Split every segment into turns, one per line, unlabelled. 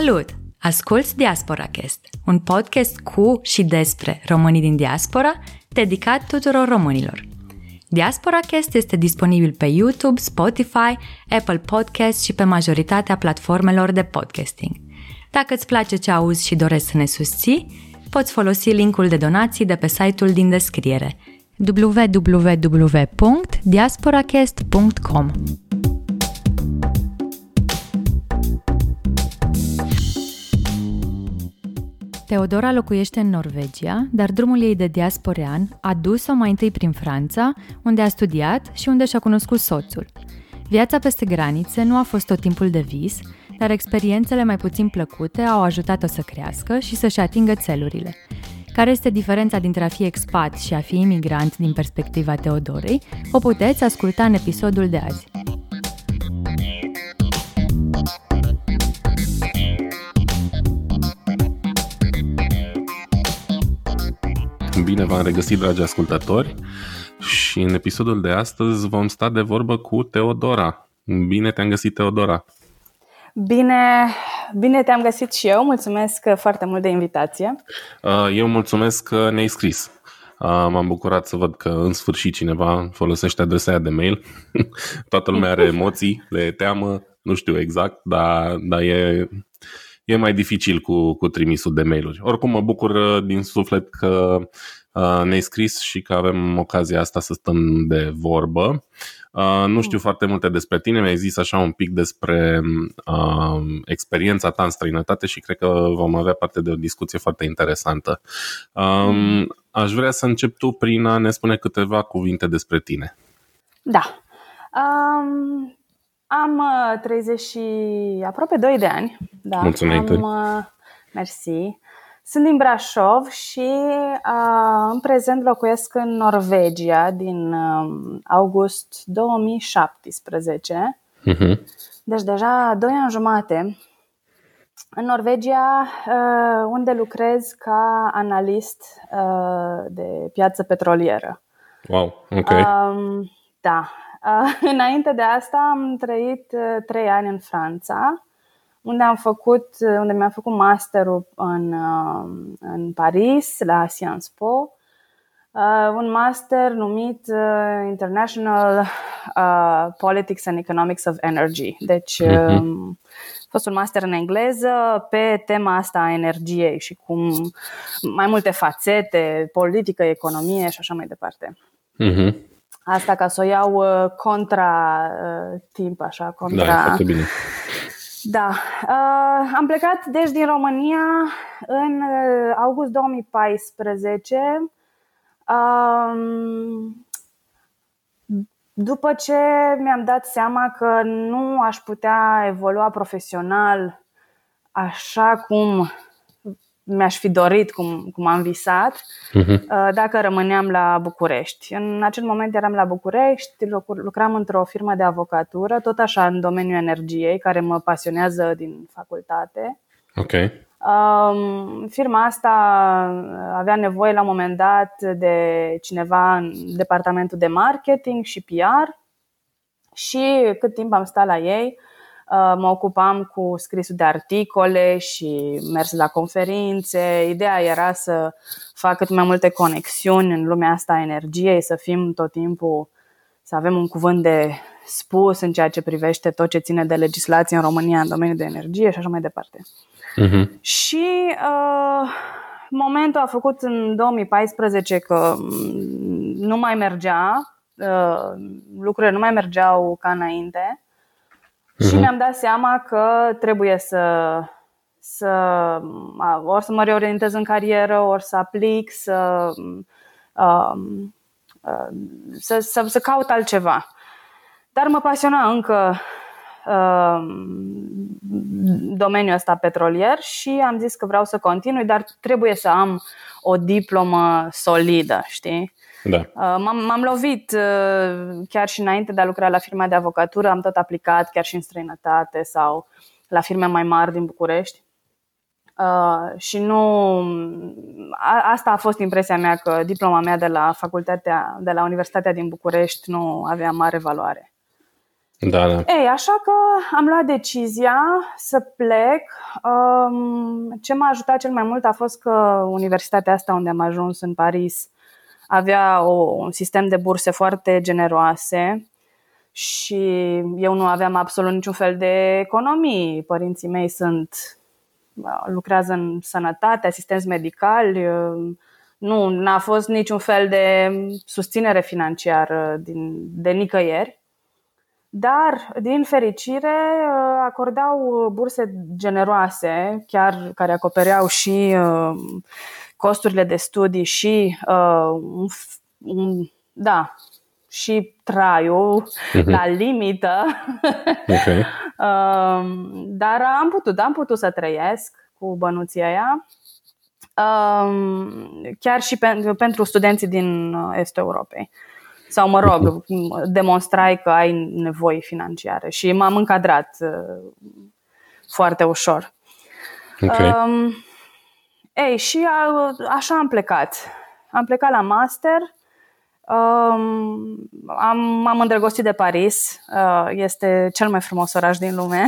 Salut! Asculți Diaspora Cast, un podcast cu și despre românii din diaspora, dedicat tuturor românilor. Diaspora Cast este disponibil pe YouTube, Spotify, Apple Podcast și pe majoritatea platformelor de podcasting. Dacă îți place ce auzi și dorești să ne susții, poți folosi linkul de donații de pe site-ul din descriere www.diasporacast.com Teodora locuiește în Norvegia, dar drumul ei de diasporean a dus-o mai întâi prin Franța, unde a studiat și unde și-a cunoscut soțul. Viața peste granițe nu a fost tot timpul de vis, dar experiențele mai puțin plăcute au ajutat-o să crească și să-și atingă țelurile. Care este diferența dintre a fi expat și a fi imigrant din perspectiva Teodorei, o puteți asculta în episodul de azi.
Bine v-am regăsit, dragi ascultători, și în episodul de astăzi vom sta de vorbă cu Teodora. Bine te-am găsit, Teodora!
Bine, bine te-am găsit și eu. Mulțumesc foarte mult de invitație.
Uh, eu mulțumesc că ne-ai scris. Uh, m-am bucurat să văd că în sfârșit cineva folosește adresa aia de mail. Toată lumea are emoții, le teamă, nu știu exact, dar, dar e, e mai dificil cu, cu trimisul de mail-uri. Oricum mă bucur uh, din suflet că uh, ne-ai scris și că avem ocazia asta să stăm de vorbă. Uh, nu știu mm. foarte multe despre tine, mi-ai zis așa un pic despre uh, experiența ta în străinătate și cred că vom avea parte de o discuție foarte interesantă. Uh, aș vrea să încep tu prin a ne spune câteva cuvinte despre tine.
Da. Um, am 30 și aproape 2 de ani. Da.
Mulțumesc. Am,
uh, mersi. Sunt din Brașov și uh, în prezent locuiesc în Norvegia din uh, august 2017. Uh-huh. Mhm. Deci deja 2 ani jumate. În Norvegia, uh, unde lucrez ca analist uh, de piață petrolieră.
Wow, ok. Uh,
da. Uh, înainte de asta am trăit uh, 3 ani în Franța unde am făcut, unde mi-am făcut masterul în, uh, în Paris, la Sciences Po, uh, un master numit uh, International uh, Politics and Economics of Energy. Deci uh-huh. a fost un master în engleză pe tema asta a energiei și cum mai multe fațete, politică, economie și așa mai departe. Uh-huh. Asta ca să o iau uh, contra uh, timp, așa, contra...
Da, foarte bine
da. Uh, am plecat deci din România în uh, august 2014. Uh, după ce mi-am dat seama că nu aș putea evolua profesional așa cum mi-aș fi dorit, cum, cum am visat, uh-huh. dacă rămâneam la București. În acel moment eram la București, lucram într-o firmă de avocatură, tot așa în domeniul energiei, care mă pasionează din facultate.
Ok.
Um, firma asta avea nevoie la un moment dat de cineva în departamentul de marketing și PR și cât timp am stat la ei, Uh, mă ocupam cu scrisul de articole și mers la conferințe. Ideea era să fac cât mai multe conexiuni în lumea asta a energiei, să fim tot timpul, să avem un cuvânt de spus în ceea ce privește tot ce ține de legislație în România în domeniul de energie și așa mai departe. Uh-huh. Și uh, momentul a făcut în 2014 că nu mai mergea, uh, lucrurile nu mai mergeau ca înainte Uh-huh. Și mhm. mi-am dat seama că trebuie să, să ori să mă reorientez în carieră, ori să aplic, să, um, uh, să, să, să caut altceva. Dar mă pasiona încă uh, domeniul ăsta petrolier și am zis că vreau să continui, dar trebuie să am o diplomă solidă, știi?
Da. Uh,
m-am, m-am lovit uh, chiar și înainte de a lucra la firma de avocatură, am tot aplicat chiar și în străinătate sau la firme mai mari din București. Uh, și nu. A, asta a fost impresia mea că diploma mea de la facultatea, de la Universitatea din București nu avea mare valoare.
Da, da.
Ei, așa că am luat decizia să plec. Um, ce m-a ajutat cel mai mult a fost că universitatea asta unde am ajuns în Paris avea o, un sistem de burse foarte generoase și eu nu aveam absolut niciun fel de economii. Părinții mei sunt lucrează în sănătate, asistenți medicali, nu n-a fost niciun fel de susținere financiară din, de nicăieri. Dar, din fericire, acordau burse generoase, chiar care acopereau și uh, costurile de studii și uh, un, un, da, și traiul uh-huh. la limită. Okay. uh, dar am putut, am putut să trăiesc cu bănuția aia. Uh, chiar și pe, pentru studenții din Estul Europei. Sau, mă rog, uh-huh. demonstrai că ai nevoi financiare și m-am încadrat uh, foarte ușor. Okay. Uh, ei, și a, așa am plecat. Am plecat la master Um, am, m-am îndrăgostit de Paris. Uh, este cel mai frumos oraș din lume,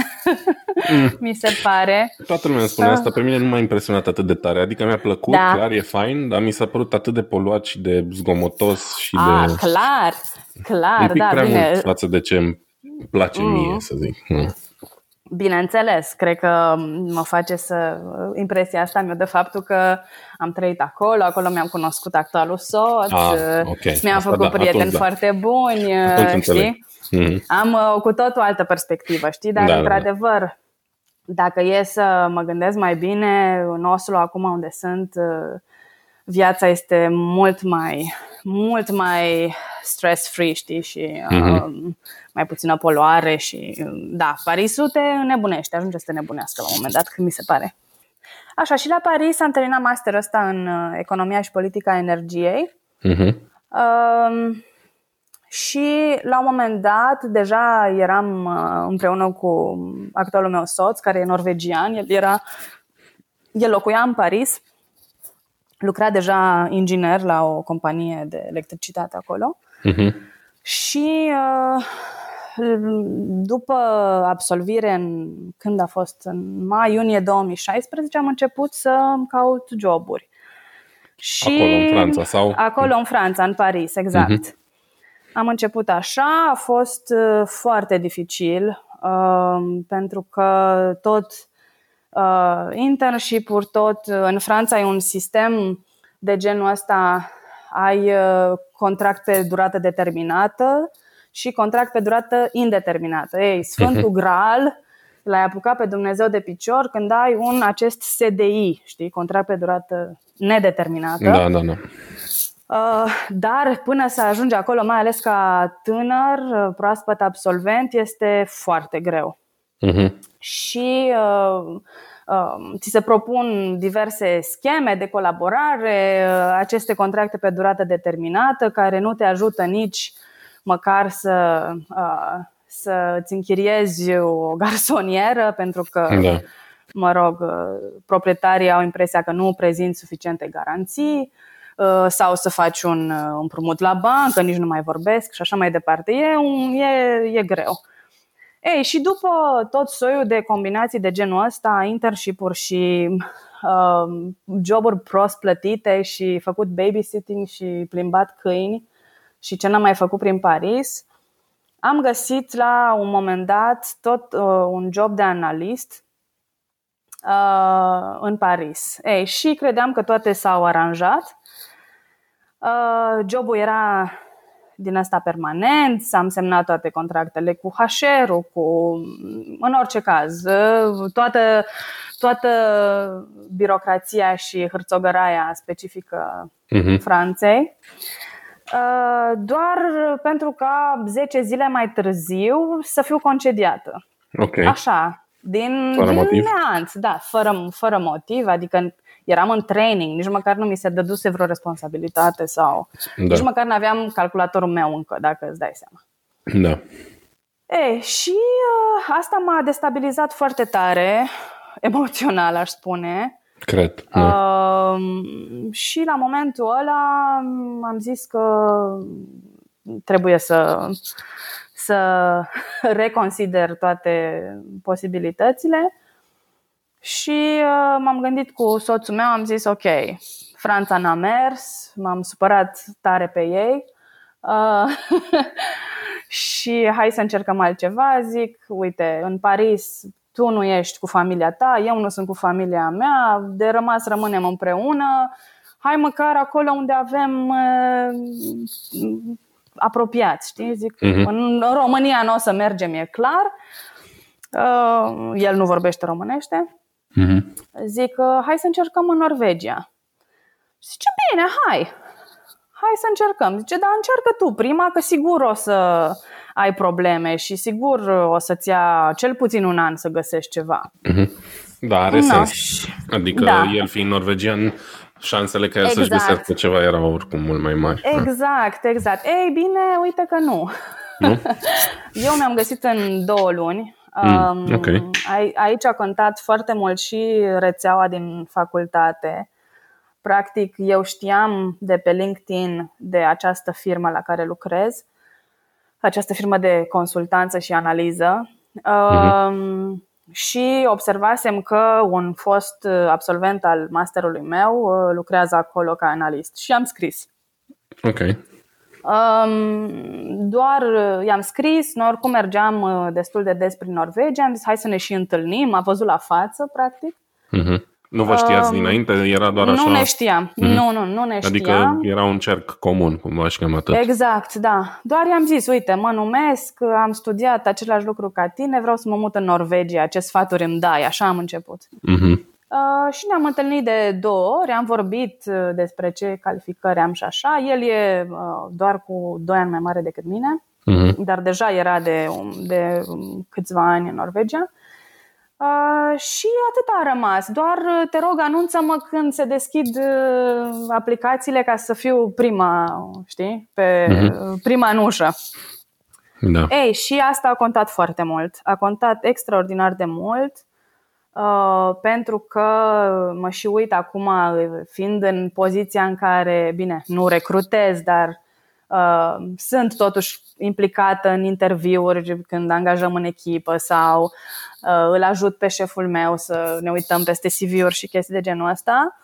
mm. mi se pare.
Toată lumea spune uh. asta. Pe mine nu m-a impresionat atât de tare. Adică mi-a plăcut, da. clar, e fain, dar mi s-a părut atât de poluat și de zgomotos și
ah,
de...
clar, clar,
un pic
da,
prea
bine.
mult față de ce îmi place mm. mie, să zic. Mm.
Bineînțeles, cred că mă face să impresia asta mi de faptul că am trăit acolo, acolo mi-am cunoscut actualul soț, ah, okay. mi-am asta, făcut da, prieteni atunci, foarte da. buni, atunci știi? Mm-hmm. Am uh, cu tot o altă perspectivă, știi? Dar, da, da, într-adevăr, da. dacă e să mă gândesc mai bine, în Oslo, acum unde sunt, uh, viața este mult mai, mult mai stress-free, știi, și mm-hmm. uh, mai puțină poluare și, da, Parisul te nebunește, ajunge să te nebunească la un moment dat, când mi se pare. Așa, și la Paris am terminat masterul ăsta în uh, economia și politica energiei. Mm-hmm. Uh, și la un moment dat, deja eram uh, împreună cu actualul meu soț, care e norvegian, el era el locuia în Paris lucra deja inginer la o companie de electricitate acolo. Uh-huh. Și uh, după absolvire, în, când a fost în mai-iunie 2016, am început să caut joburi.
Și acolo în Franța sau?
Acolo în Franța, în Paris, exact. Uh-huh. Am început așa, a fost uh, foarte dificil uh, pentru că tot uh, internship-uri, tot în Franța e un sistem de genul ăsta, ai uh, contract pe durată determinată și contract pe durată indeterminată. Ei, Sfântul Graal l-ai apucat pe Dumnezeu de picior când ai un acest SDI, știi, contract pe durată nedeterminată.
Da, da, da.
Uh, dar până să ajungi acolo, mai ales ca tânăr, uh, proaspăt absolvent, este foarte greu. Uh-huh. Și uh, uh, ți se propun diverse scheme de colaborare, uh, aceste contracte pe durată determinată, care nu te ajută nici măcar să, uh, să îți închiriezi o garsonieră, pentru că, da. mă rog, uh, proprietarii au impresia că nu prezint suficiente garanții uh, sau să faci un împrumut la bancă, nici nu mai vorbesc și așa mai departe. E, un, e, e greu. Ei, și după tot soiul de combinații de genul ăsta, internship-uri și uh, joburi prost plătite și făcut babysitting și plimbat câini și ce n-am mai făcut prin Paris, am găsit la un moment dat tot uh, un job de analist uh, în Paris. Ei, și credeam că toate s-au aranjat. Uh, jobul era din asta permanent, am semnat toate contractele cu hr cu, în orice caz, toată, toată birocrația și hârțogăraia specifică uh-huh. Franței. Uh, doar pentru ca 10 zile mai târziu să fiu concediată.
Okay.
Așa, din, fără din motiv? neanț, da, fără, fără motiv, adică eram în training, nici măcar nu mi se dăduse vreo responsabilitate sau da. nici măcar nu aveam calculatorul meu încă, dacă îți dai seama.
Da.
E, și uh, asta m-a destabilizat foarte tare, emoțional aș spune.
Cred. Da.
Uh, și la momentul ăla am zis că trebuie să să reconsider toate posibilitățile și uh, m-am gândit cu soțul meu, am zis ok, Franța n-a mers, m-am supărat tare pe ei uh, și hai să încercăm altceva. Zic, uite, în Paris tu nu ești cu familia ta, eu nu sunt cu familia mea, de rămas rămânem împreună, hai măcar acolo unde avem uh, apropiați, știi? Zic, uh-huh. în România nu o să mergem, e clar. Uh, el nu vorbește românește. Uh-huh. Zic, uh, hai să încercăm în Norvegia. Zice, bine, hai, hai să încercăm. Zice, dar încearcă tu prima, că sigur o să ai probleme și sigur o să-ți ia cel puțin un an să găsești ceva.
Uh-huh. Da, are no. sens. Adică da. el fiind norvegian, șansele ca el exact. să-și găsească ceva erau oricum mult mai mari.
Exact, exact. Ei, bine, uite că nu. nu? Eu mi-am găsit în două luni.
Mm, um, okay.
Aici a contat foarte mult și rețeaua din facultate. Practic, eu știam de pe LinkedIn de această firmă la care lucrez, această firmă de consultanță și analiză. Mm-hmm. Um, și observasem că un fost uh, absolvent al masterului meu uh, lucrează acolo ca analist și am scris.
Ok.
Um, doar uh, i-am scris, noi oricum mergeam destul de des prin Norvegia, am zis hai să ne și întâlnim, a văzut la față, practic.
Uh-huh. Nu vă știați um, dinainte? Era doar așa?
Nu ne știam. Mm-hmm. Nu, nu, nu ne
adică
știam.
Adică era un cerc comun, cum v-aș chema tot.
Exact, da. Doar i-am zis, uite, mă numesc, am studiat același lucru ca tine, vreau să mă mut în Norvegia, ce sfaturi îmi dai? Așa am început.
Mm-hmm.
Uh, și ne-am întâlnit de două ori, am vorbit uh, despre ce calificări am și așa. El e uh, doar cu doi ani mai mare decât mine, mm-hmm. dar deja era de, de câțiva ani în Norvegia. Uh, și atât a rămas. Doar uh, te rog, anunță-mă când se deschid uh, aplicațiile ca să fiu prima, știi, pe uh-huh. prima în ușă.
Da.
Ei, și asta a contat foarte mult. A contat extraordinar de mult. Uh, pentru că mă și uit acum, fiind în poziția în care, bine, nu recrutez, dar uh, sunt totuși implicată în interviuri când angajăm în echipă sau uh, îl ajut pe șeful meu să ne uităm peste CV-uri și chestii de genul ăsta.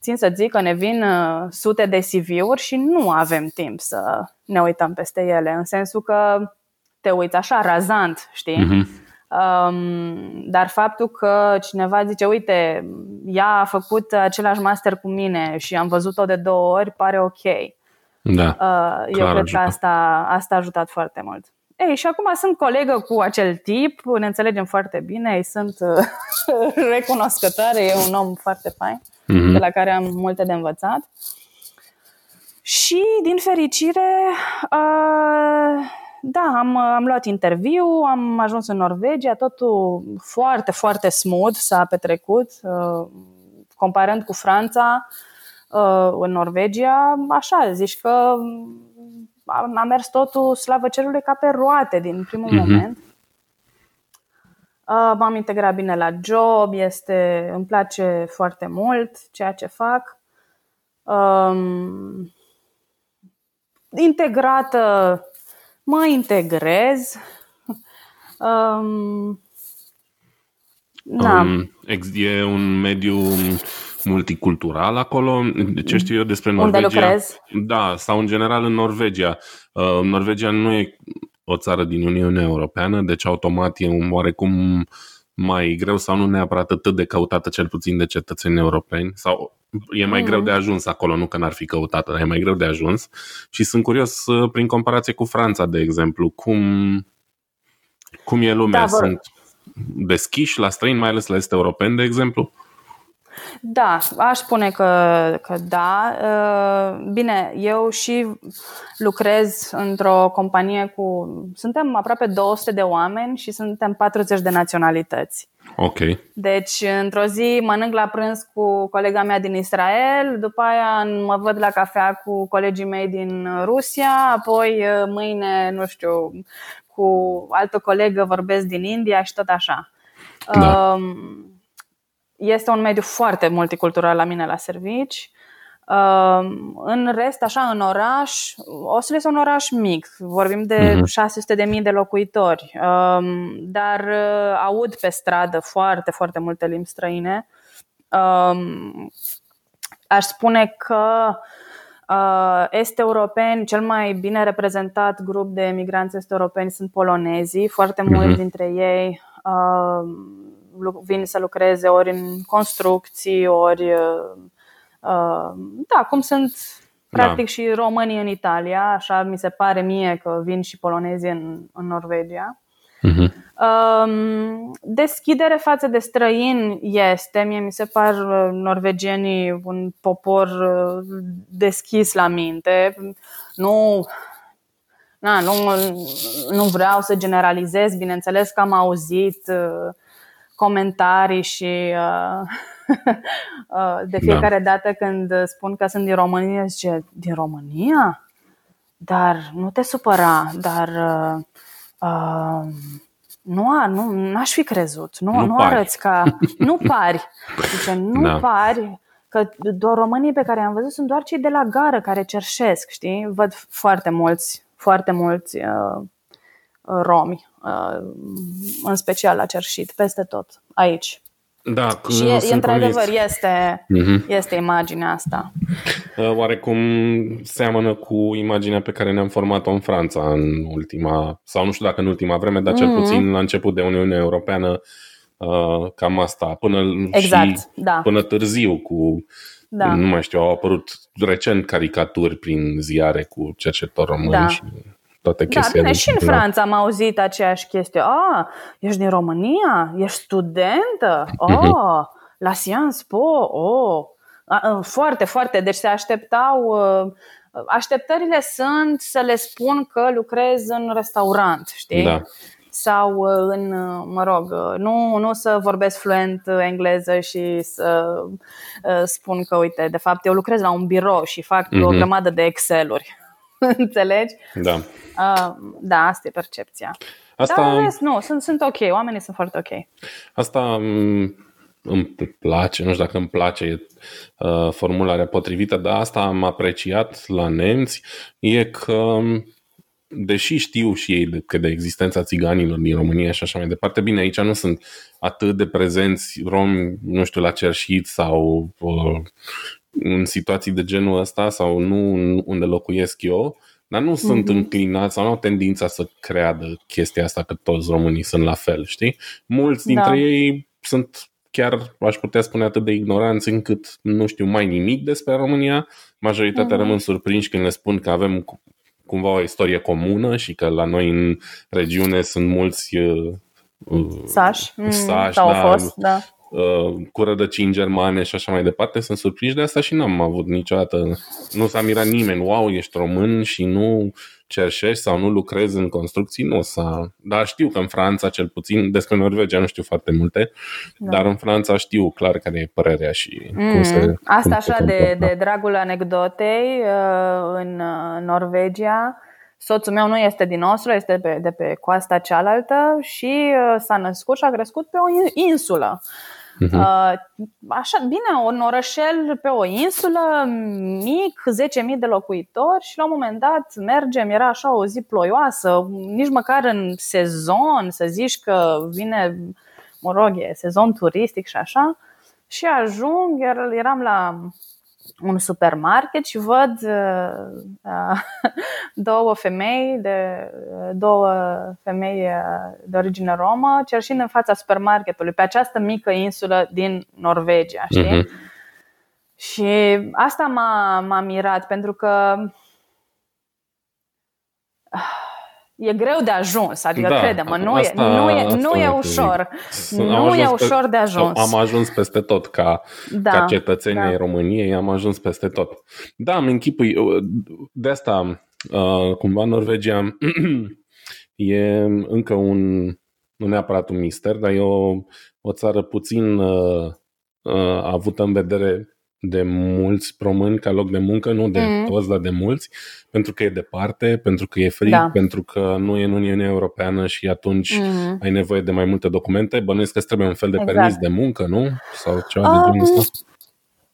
Țin să zic că ne vin uh, sute de CV-uri și nu avem timp să ne uităm peste ele, în sensul că te uiți așa, razant, știi? Mm-hmm. Um, dar faptul că cineva zice, uite, ea a făcut același master cu mine și am văzut-o de două ori, pare ok.
Da,
uh, eu cred ajută. că asta, asta a ajutat foarte mult. Ei, și acum sunt colegă cu acel tip, ne înțelegem foarte bine, îi sunt uh, recunoscătoare, e un om foarte fain, mm-hmm. de la care am multe de învățat. Și, din fericire, uh, da, am, am luat interviu, am ajuns în Norvegia, totul foarte, foarte smooth s-a petrecut, uh, comparând cu Franța, uh, în Norvegia, așa, zici că a mers totul slavă cerului ca pe roate din primul mm-hmm. moment. Uh, m-am integrat bine la job, este, îmi place foarte mult ceea ce fac. Um, integrată, mă integrez. Um,
da. um, e un mediu multicultural acolo. Ce știu eu despre Norvegia?
Unde lucrezi?
Da, sau în general în Norvegia. Uh, Norvegia nu e o țară din Uniunea Europeană, deci automat e un oarecum mai greu sau nu neapărat atât de căutată cel puțin de cetățeni europeni sau e mai mm. greu de ajuns acolo, nu că n-ar fi căutată, dar e mai greu de ajuns și sunt curios uh, prin comparație cu Franța, de exemplu, cum, cum e lumea? Da, vor... Sunt deschiși la străini, mai ales la este europeni, de exemplu?
Da, aș spune că, că da. Uh, bine, eu și lucrez într-o companie cu. Suntem aproape 200 de oameni și suntem 40 de naționalități.
Ok.
Deci, într-o zi mănânc la prânz cu colega mea din Israel, după aia mă văd la cafea cu colegii mei din Rusia, apoi uh, mâine, nu știu, cu altă colegă vorbesc din India și tot așa. Da. Um, este un mediu foarte multicultural la mine la servici. în rest, așa, în oraș, Oslo este un oraș mic, vorbim de uh-huh. 600.000 de locuitori, dar aud pe stradă foarte, foarte multe limbi străine. Aș spune că est europeni, cel mai bine reprezentat grup de emigranți est europeni sunt polonezii. Foarte uh-huh. mulți dintre ei vin să lucreze ori în construcții, ori Uh, da, cum sunt practic da. și românii în Italia, așa mi se pare mie că vin și polonezii în, în Norvegia. Uh-huh. Deschidere față de străini este, mie mi se par uh, norvegienii un popor uh, deschis la minte. Nu, na, nu, nu vreau să generalizez, bineînțeles că am auzit comentarii și uh, Uh, de fiecare da. dată când spun că sunt din România, zice, din România? Dar nu te supăra, dar uh, uh, nu, nu n-aș fi crezut, nu, nu, nu arăți ca, nu pari, zice, nu da. pari, că doar românii pe care am văzut sunt doar cei de la gară care cerșesc, știi? Văd foarte mulți, foarte mulți uh, romi, uh, în special la cerșit, peste tot, aici.
Da,
și e, într-adevăr este, uh-huh. este imaginea asta.
Uh, oarecum seamănă cu imaginea pe care ne-am format-o în Franța în ultima, sau nu știu dacă în ultima vreme, dar cel uh-huh. puțin la început de Uniunea Europeană, uh, cam asta, până,
exact,
și,
da.
până târziu cu da. Nu mai știu, au apărut recent caricaturi prin ziare cu cercetători români da. și toate da, chestiile.
Da, bine, și în Franța am auzit aceeași chestie. Ah, ești din România? Ești studentă? Oh, uh-huh. la Sciences Po? Oh. Foarte, foarte. Deci se așteptau... Uh, așteptările sunt să le spun că lucrez în restaurant, știi?
Da
sau uh, în, uh, mă rog, nu, nu să vorbesc fluent engleză și să spun că, uite, de fapt eu lucrez la un birou și fac mm-hmm. o grămadă de Excel-uri. Înțelegi?
Da.
Uh, da, asta e percepția. Asta... Dar rest, nu, sunt, sunt ok, oamenii sunt foarte ok.
Asta mm, îmi place, nu știu dacă îmi place uh, formularea potrivită, dar asta am apreciat la nemți, e că deși știu și ei de, că de existența țiganilor din România și așa mai departe, bine, aici nu sunt atât de prezenți romi, nu știu, la cerșit sau uh, în situații de genul ăsta sau nu unde locuiesc eu, dar nu mm-hmm. sunt mhm. înclinați sau nu au tendința să creadă chestia asta că toți românii sunt la fel, știi? Mulți dintre da. ei sunt chiar, aș putea spune, atât de ignoranți încât nu știu mai nimic despre România. Majoritatea mm-hmm. rămân surprinși când le spun că avem cumva o istorie comună și că la noi în regiune sunt mulți uh,
sași, mm,
sași
sau da, fost, da.
Uh, cu rădăcini germane și așa mai departe, sunt surprinși de asta și n-am avut niciodată, nu s-a mirat nimeni, wow, ești român și nu cerșești sau nu lucrezi în construcții, nu s-a... Dar știu că în Franța, cel puțin, despre Norvegia nu știu foarte multe, da. dar în Franța știu clar care e părerea și mm, cum se
Asta cum așa se de, de dragul anecdotei, uh, în uh, Norvegia, Soțul meu nu este din Oslo, este de pe, de pe coasta cealaltă și s-a născut și a crescut pe o insulă. Uh-huh. Așa, bine, un orășel pe o insulă mic, 10.000 de locuitori și la un moment dat mergem, era așa o zi ploioasă, nici măcar în sezon, să zici că vine, mă rog, e sezon turistic și așa, și ajung, eram la un supermarket și văd uh, uh, două femei de două femei uh, de origine romă cerșind în fața supermarketului pe această mică insulă din Norvegia, știi? Uh-huh. Și asta m-a, m-a mirat pentru că e greu de ajuns, adică da, crede-mă, nu, asta, e, nu, e, nu e ușor. Nu e ușor pe, de ajuns.
Am ajuns peste tot ca, da, ca cetățenii da. României, am ajuns peste tot. Da, am închipui, de asta uh, cumva Norvegia e încă un, nu neapărat un mister, dar e o, o țară puțin uh, uh, avută în vedere de mulți români ca loc de muncă, nu de mm. toți, dar de mulți, pentru că e departe, pentru că e frig, da. pentru că nu e în Uniunea Europeană și atunci mm. ai nevoie de mai multe documente. Bănuiesc că trebuie un fel de exact. permis de muncă, nu? Sau ceva um, de genul ăsta?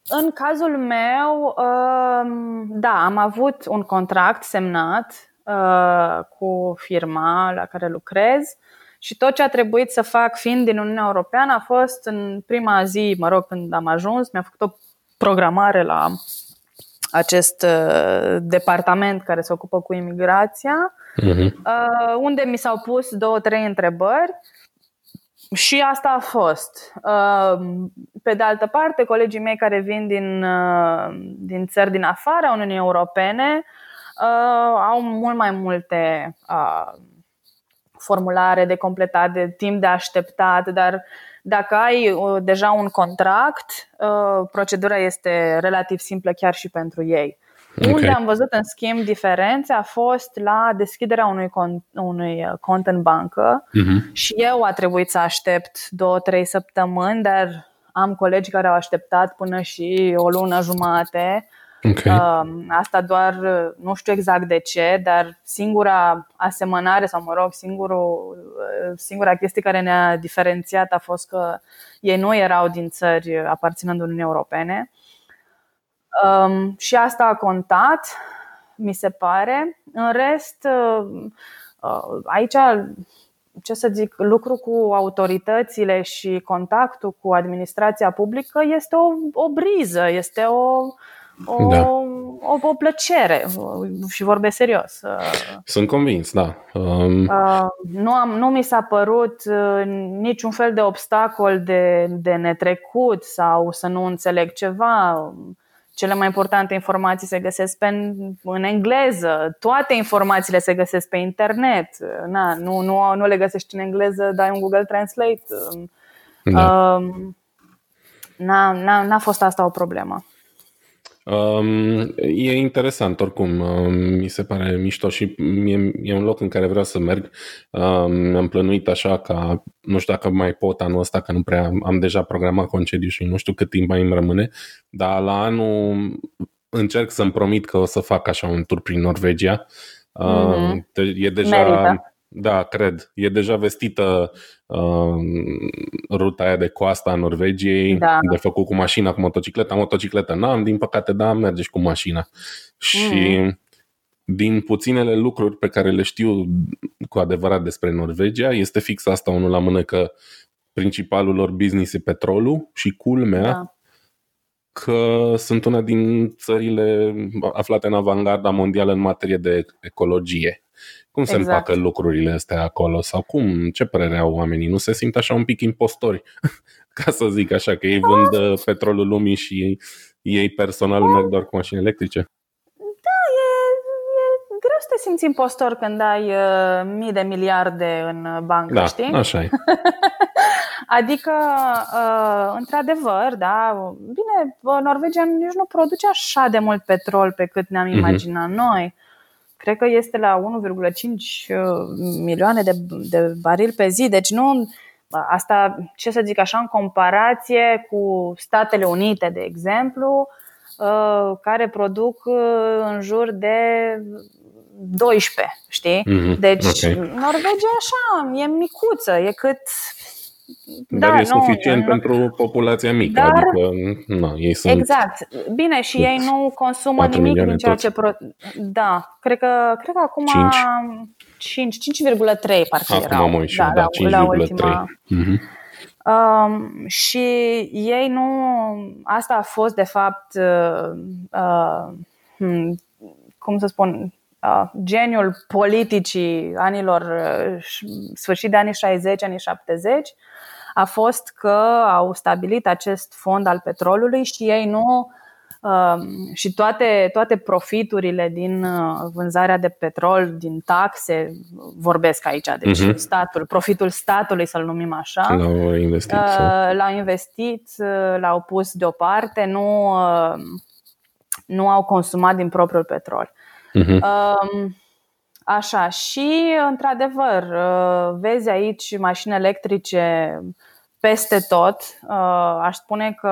În cazul meu, um, da, am avut un contract semnat uh, cu firma la care lucrez și tot ce a trebuit să fac fiind din Uniunea Europeană a fost în prima zi, mă rog, când am ajuns, mi-a făcut o programare la acest uh, departament care se ocupă cu imigrația, uh-huh. unde mi s-au pus două, trei întrebări și asta a fost. Uh, pe de altă parte, colegii mei care vin din, uh, din țări din afara Uniunii Europene au mult mai multe formulare de completat, de timp de așteptat, dar dacă ai uh, deja un contract, uh, procedura este relativ simplă chiar și pentru ei. Okay. Unde am văzut, în schimb, diferențe a fost la deschiderea unui cont, unui uh, cont în bancă uh-huh. și eu a trebuit să aștept două, trei săptămâni, dar am colegi care au așteptat până și o lună jumate Okay. Um, asta doar, nu știu exact de ce, dar singura asemănare sau, mă rog, singurul, singura chestie care ne-a diferențiat a fost că ei nu erau din țări aparținând Uniunii Europene. Um, și asta a contat, mi se pare. În rest, uh, aici, ce să zic, lucru cu autoritățile și contactul cu administrația publică este o, o briză, este o, o, da. o, o plăcere și vorbesc serios.
Sunt convins, da. Um...
Uh, nu, am, nu mi s-a părut uh, niciun fel de obstacol de, de netrecut sau să nu înțeleg ceva. Cele mai importante informații se găsesc pe, în engleză, toate informațiile se găsesc pe internet. Na, nu, nu, nu le găsești în engleză, dai un Google Translate. Da. Uh, n-a, n-a, n-a fost asta o problemă.
Um, e interesant oricum, um, mi se pare mișto și mie, e un loc în care vreau să merg. Um, am plănuit așa ca, nu știu dacă mai pot anul ăsta, că nu prea am deja programat concediu și nu știu cât timp mai îmi rămâne, dar la anul încerc să-mi promit că o să fac așa un tur prin Norvegia. Mm-hmm. Uh, e deja... Merită da, cred. E deja vestită uh, ruta aia de coasta a Norvegiei, da. de făcut cu mașina, cu motocicleta. Motocicletă n-am, din păcate, da, merge și cu mașina. Și mm. din puținele lucruri pe care le știu cu adevărat despre Norvegia, este fix asta unul la mână că principalul lor business e petrolul și culmea da. că sunt una din țările aflate în avangarda mondială în materie de ecologie. Cum se exact. împacă lucrurile astea acolo? Sau cum? Ce părere au oamenii? Nu se simt așa un pic impostori? Ca să zic așa, că ei vând uh, petrolul lumii și ei, ei personal merg doar cu mașini electrice?
Da, e, e greu să te simți impostor când ai uh, mii de miliarde în bancă,
da,
știi?
așa e.
adică, uh, într-adevăr, da, bine, Norvegia nici nu produce așa de mult petrol pe cât ne-am mhm. imaginat mm-hmm. noi cred că este la 1,5 uh, milioane de, de barili pe zi. Deci nu, asta, ce să zic așa, în comparație cu Statele Unite, de exemplu, uh, care produc uh, în jur de 12, știi? Mm-hmm. Deci okay. Norvegia așa, e micuță, e cât
dar da, e nu, suficient nu, pentru populația mică, dar, adică nu, ei sunt
Exact. Bine, și ei nu consumă nimic din ceea ce pro... Da, cred că cred că acum 5 5,3 parcă
acum
erau.
Acum da, da, 5,3. La ultima... Mm-hmm.
Um, și ei nu asta a fost de fapt uh, uh, hmm, cum să spun uh, geniul politicii anilor uh, sfârșit de anii 60, anii 70 a fost că au stabilit acest fond al petrolului și ei nu um, și toate, toate profiturile din uh, vânzarea de petrol, din taxe, vorbesc aici, deci uh-huh. statul, profitul statului, să-l numim așa,
l-au investit,
uh, l-au, investit uh, l-au pus deoparte, nu, uh, nu au consumat din propriul petrol. Uh-huh. Uh, Așa, și într-adevăr, uh, vezi aici mașini electrice peste tot. Uh, aș spune că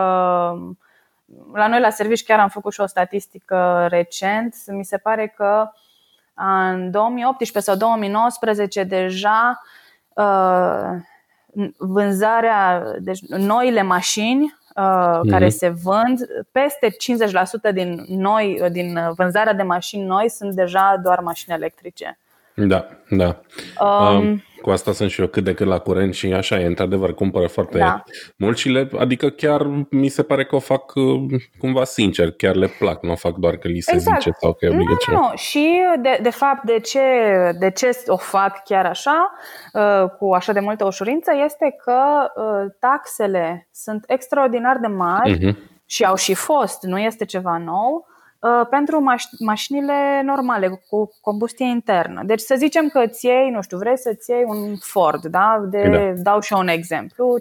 la noi la servici chiar am făcut și o statistică recent. Mi se pare că în 2018 sau 2019 deja uh, vânzarea, deci noile mașini uh, mm-hmm. care se vând, peste 50% din noi, din vânzarea de mașini noi sunt deja doar mașini electrice.
Da, da. Um, cu asta sunt și eu cât de cât la curent și așa e, într-adevăr, cumpără foarte da. mult și le, adică chiar mi se pare că o fac uh, cumva sincer, chiar le plac, nu o fac doar că li se exact. zice sau că e obligatoriu.
Nu, nu, și de, de fapt de ce, de ce o fac chiar așa, uh, cu așa de multă ușurință, este că uh, taxele sunt extraordinar de mari uh-huh. și au și fost, nu este ceva nou, Uh, pentru maș- mașinile normale cu combustie internă. Deci să zicem că îți iei, nu știu, vrei să-ți iei un Ford, da? De, da. dau și eu un exemplu,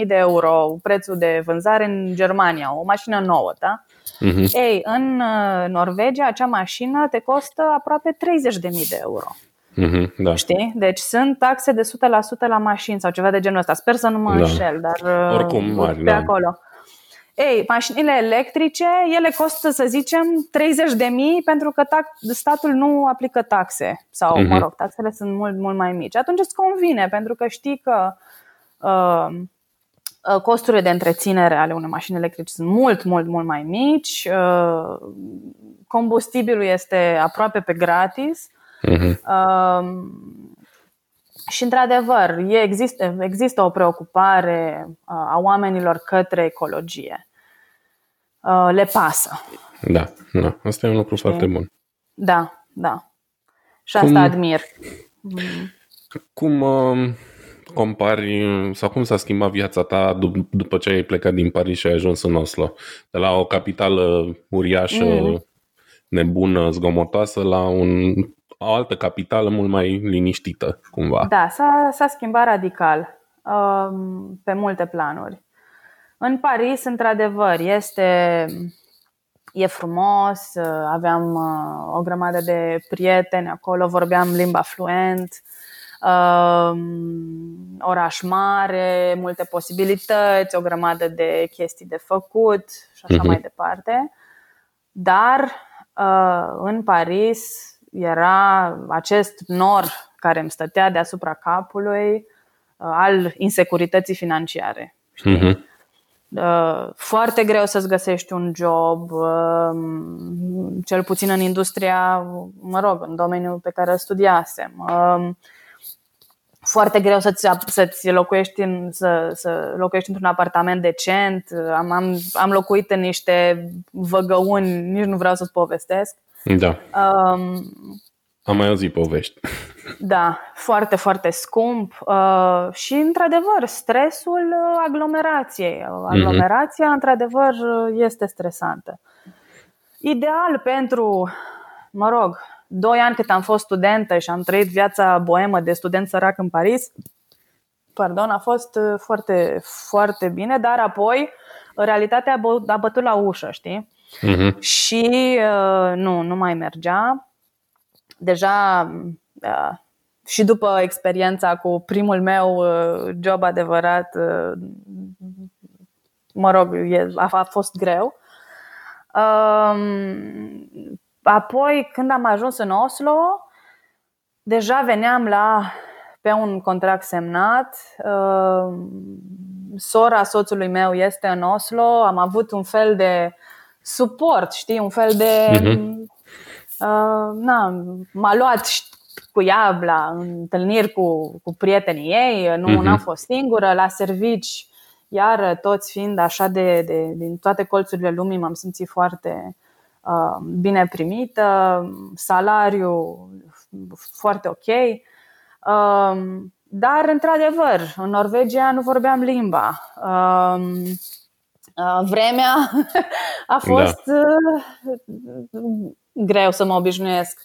15.000 de euro prețul de vânzare în Germania, o mașină nouă, da? Uh-huh. Ei, în uh, Norvegia acea mașină te costă aproape 30.000 de euro.
Mm-hmm, da.
Știi? Deci sunt taxe de 100% la mașini sau ceva de genul ăsta. Sper să nu mă da. înșel, dar
Oricum mari, pe
da. acolo. Ei, mașinile electrice, ele costă, să zicem, 30 de mii pentru că statul nu aplică taxe sau, uh-huh. mă rog, taxele sunt mult, mult mai mici. Atunci îți convine pentru că știi că uh, uh, costurile de întreținere ale unei mașini electrice sunt mult, mult, mult mai mici, uh, combustibilul este aproape pe gratis. Uh-huh. Uh, și, într-adevăr, există, există o preocupare uh, a oamenilor către ecologie. Uh, le pasă.
Da, da. Asta e un lucru Știi? foarte bun.
Da, da. Și asta cum, admir.
Cum uh, compari sau cum s-a schimbat viața ta dup- după ce ai plecat din Paris și ai ajuns în Oslo? De la o capitală uriașă, mm. nebună, zgomotoasă, la un, o altă capitală mult mai liniștită, cumva.
Da, s-a, s-a schimbat radical uh, pe multe planuri. În Paris, într-adevăr, este e frumos, aveam uh, o grămadă de prieteni acolo, vorbeam limba fluent, um, oraș mare, multe posibilități, o grămadă de chestii de făcut și așa uh-huh. mai departe. Dar uh, în Paris era acest nor care îmi stătea deasupra capului uh, al insecurității financiare. Știi? Uh-huh. Uh, foarte greu să-ți găsești un job, uh, cel puțin în industria, mă rog, în domeniul pe care îl studiasem. Uh, foarte greu să-ți, să-ți locuiești, în, să, să locuiești într-un apartament decent. Am, am, am locuit în niște văgăuni, nici nu vreau să-ți povestesc.
Da. Um, am mai auzit povești.
Da, foarte, foarte scump uh, și, într-adevăr, stresul uh, aglomerației. Uh, mhm. Aglomerația, mm-hmm. într-adevăr, este stresantă. Ideal pentru, mă rog, doi ani cât am fost studentă și am trăit viața boemă de student sărac în Paris, pardon, a fost foarte, foarte bine, dar apoi realitatea a bătut la ușă, știi? Mm-hmm. Și uh, nu, nu mai mergea deja uh, și după experiența cu primul meu uh, job adevărat, uh, mă rog, a, a fost greu. Um, apoi, când am ajuns în Oslo, deja veneam la pe un contract semnat. Sora soțului meu este în Oslo. Am avut un fel de suport, știi, un fel de uh-huh uh, na, m-a luat cu ea la întâlniri cu, cu prietenii ei, nu uh-huh. n-am fost singură, la servici, iar toți fiind așa de, de din toate colțurile lumii, m-am simțit foarte uh, bine primită, salariu foarte ok. Uh, dar, într-adevăr, în Norvegia nu vorbeam limba. Uh, vremea a da. fost da greu să mă obișnuiesc.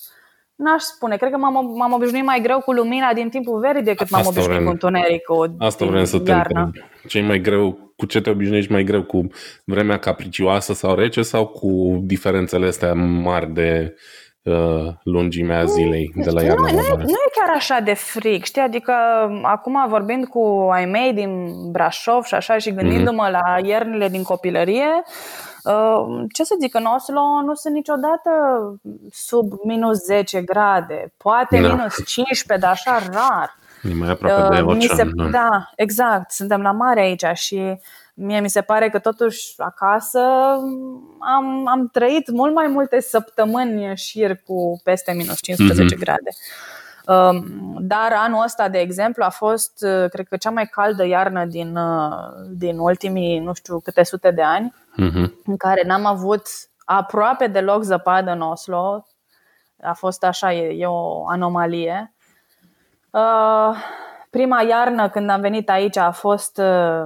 N-aș spune, cred că m-am, m-am obișnuit mai greu cu lumina din timpul verii decât m-am Asta obișnuit vrem. cu întunericul
Asta vrem să te întreb. ce mai greu, cu ce te obișnuiești mai greu? Cu vremea capricioasă sau rece sau cu diferențele astea mari de uh, lungimea zilei de la iarnă
nu, nu, nu e chiar așa de fric, știi? Adică acum vorbind cu ai mei din Brașov și așa și gândindu-mă mm-hmm. la iernile din copilărie, Uh, ce să zic, în Oslo nu sunt niciodată sub minus 10 grade, poate da. minus 15, dar așa rar.
E mai aproape de
Uh, mi
ocean.
se,
da.
da, exact. Suntem la mare aici și mie mi se pare că totuși acasă am, am trăit mult mai multe săptămâni șir cu peste minus 15
Mhm.
grade. Um, Dar anul ăsta, de exemplu, a fost, uh, cred că, cea mai caldă iarnă din, uh, din ultimii, nu știu, câte sute de ani,
Mhm.
în care n-am avut aproape deloc zăpadă în Oslo. A fost așa, e, e o anomalie. Uh, prima iarnă când am venit aici a fost, uh,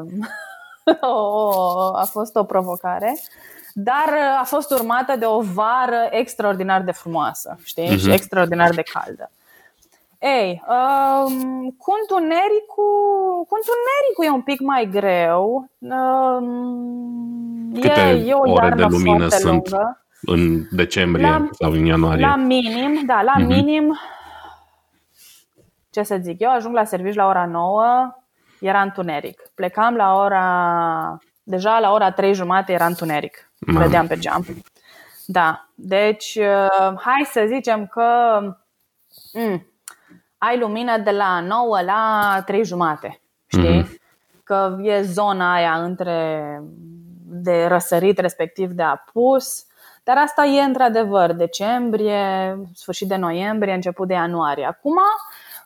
o, a fost o provocare, dar uh, a fost urmată de o vară extraordinar de frumoasă, știi?
Mhm.
Și extraordinar de caldă. Ei, um, cu întunericul, cu întunericul e un pic mai greu. Um,
Câte
e, e o
ore
iarnă
de lumină
foarte
sunt?
lungă.
În decembrie
La-
sau în ianuarie.
La minim, da, la
Mhm.
minim, ce să zic, eu ajung la serviciu la ora 9, era întuneric. Plecam la ora, deja la ora 3 jumate era întuneric,
Mamă.
vedeam pe geam. Da, deci uh, hai să zicem că mm, ai lumină de la 9 la 3 jumate, știi?
Mhm.
Că e zona aia între de răsărit, respectiv de apus. Dar asta e într-adevăr decembrie, sfârșit de noiembrie, început de ianuarie. Acum,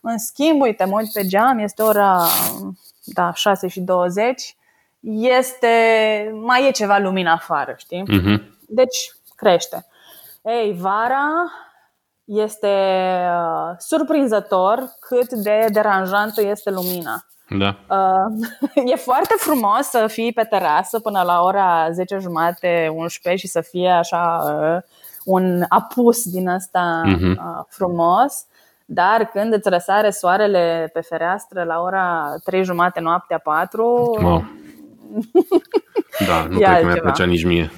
în schimb, uite, mă uit pe geam, este ora da, 6 și 20, este, mai e ceva lumină afară, știi?
Mhm.
Deci crește. Ei, vara este uh, surprinzător cât de deranjantă este lumina.
Da.
Uh, e foarte frumos să fii pe terasă până la ora 10 jumate, 11 și să fie așa uh, un apus din ăsta
Mhm.
uh, frumos. Dar când îți răsare soarele pe fereastră la ora 3 jumate noaptea 4,
Wow. Da, nu
E
cred că mi-ar
altceva.
plăcea nici mie.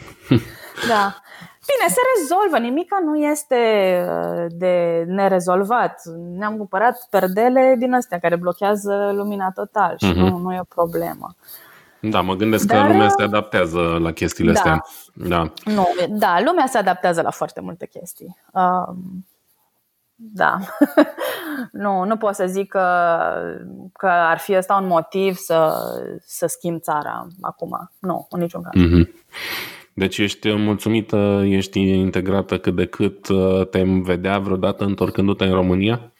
Da. Bine, se rezolvă, nimica nu este uh, de nerezolvat. Ne-am cumpărat perdele din astea care blochează lumina total și
Mhm.
nu, nu e o problemă.
Da, mă gândesc
Dar,
că lumea
uh,
se adaptează la chestiile
da.
astea. Da.
Nu, da, lumea se adaptează la foarte multe chestii. Um, da. nu, nu pot să zic că, că ar fi ăsta un motiv să, să schimb țara acum. Nu, în niciun caz.
Mhm. Deci ești mulțumită, ești integrată cât de cât, uh, te-ai vedea vreodată întorcându-te în România?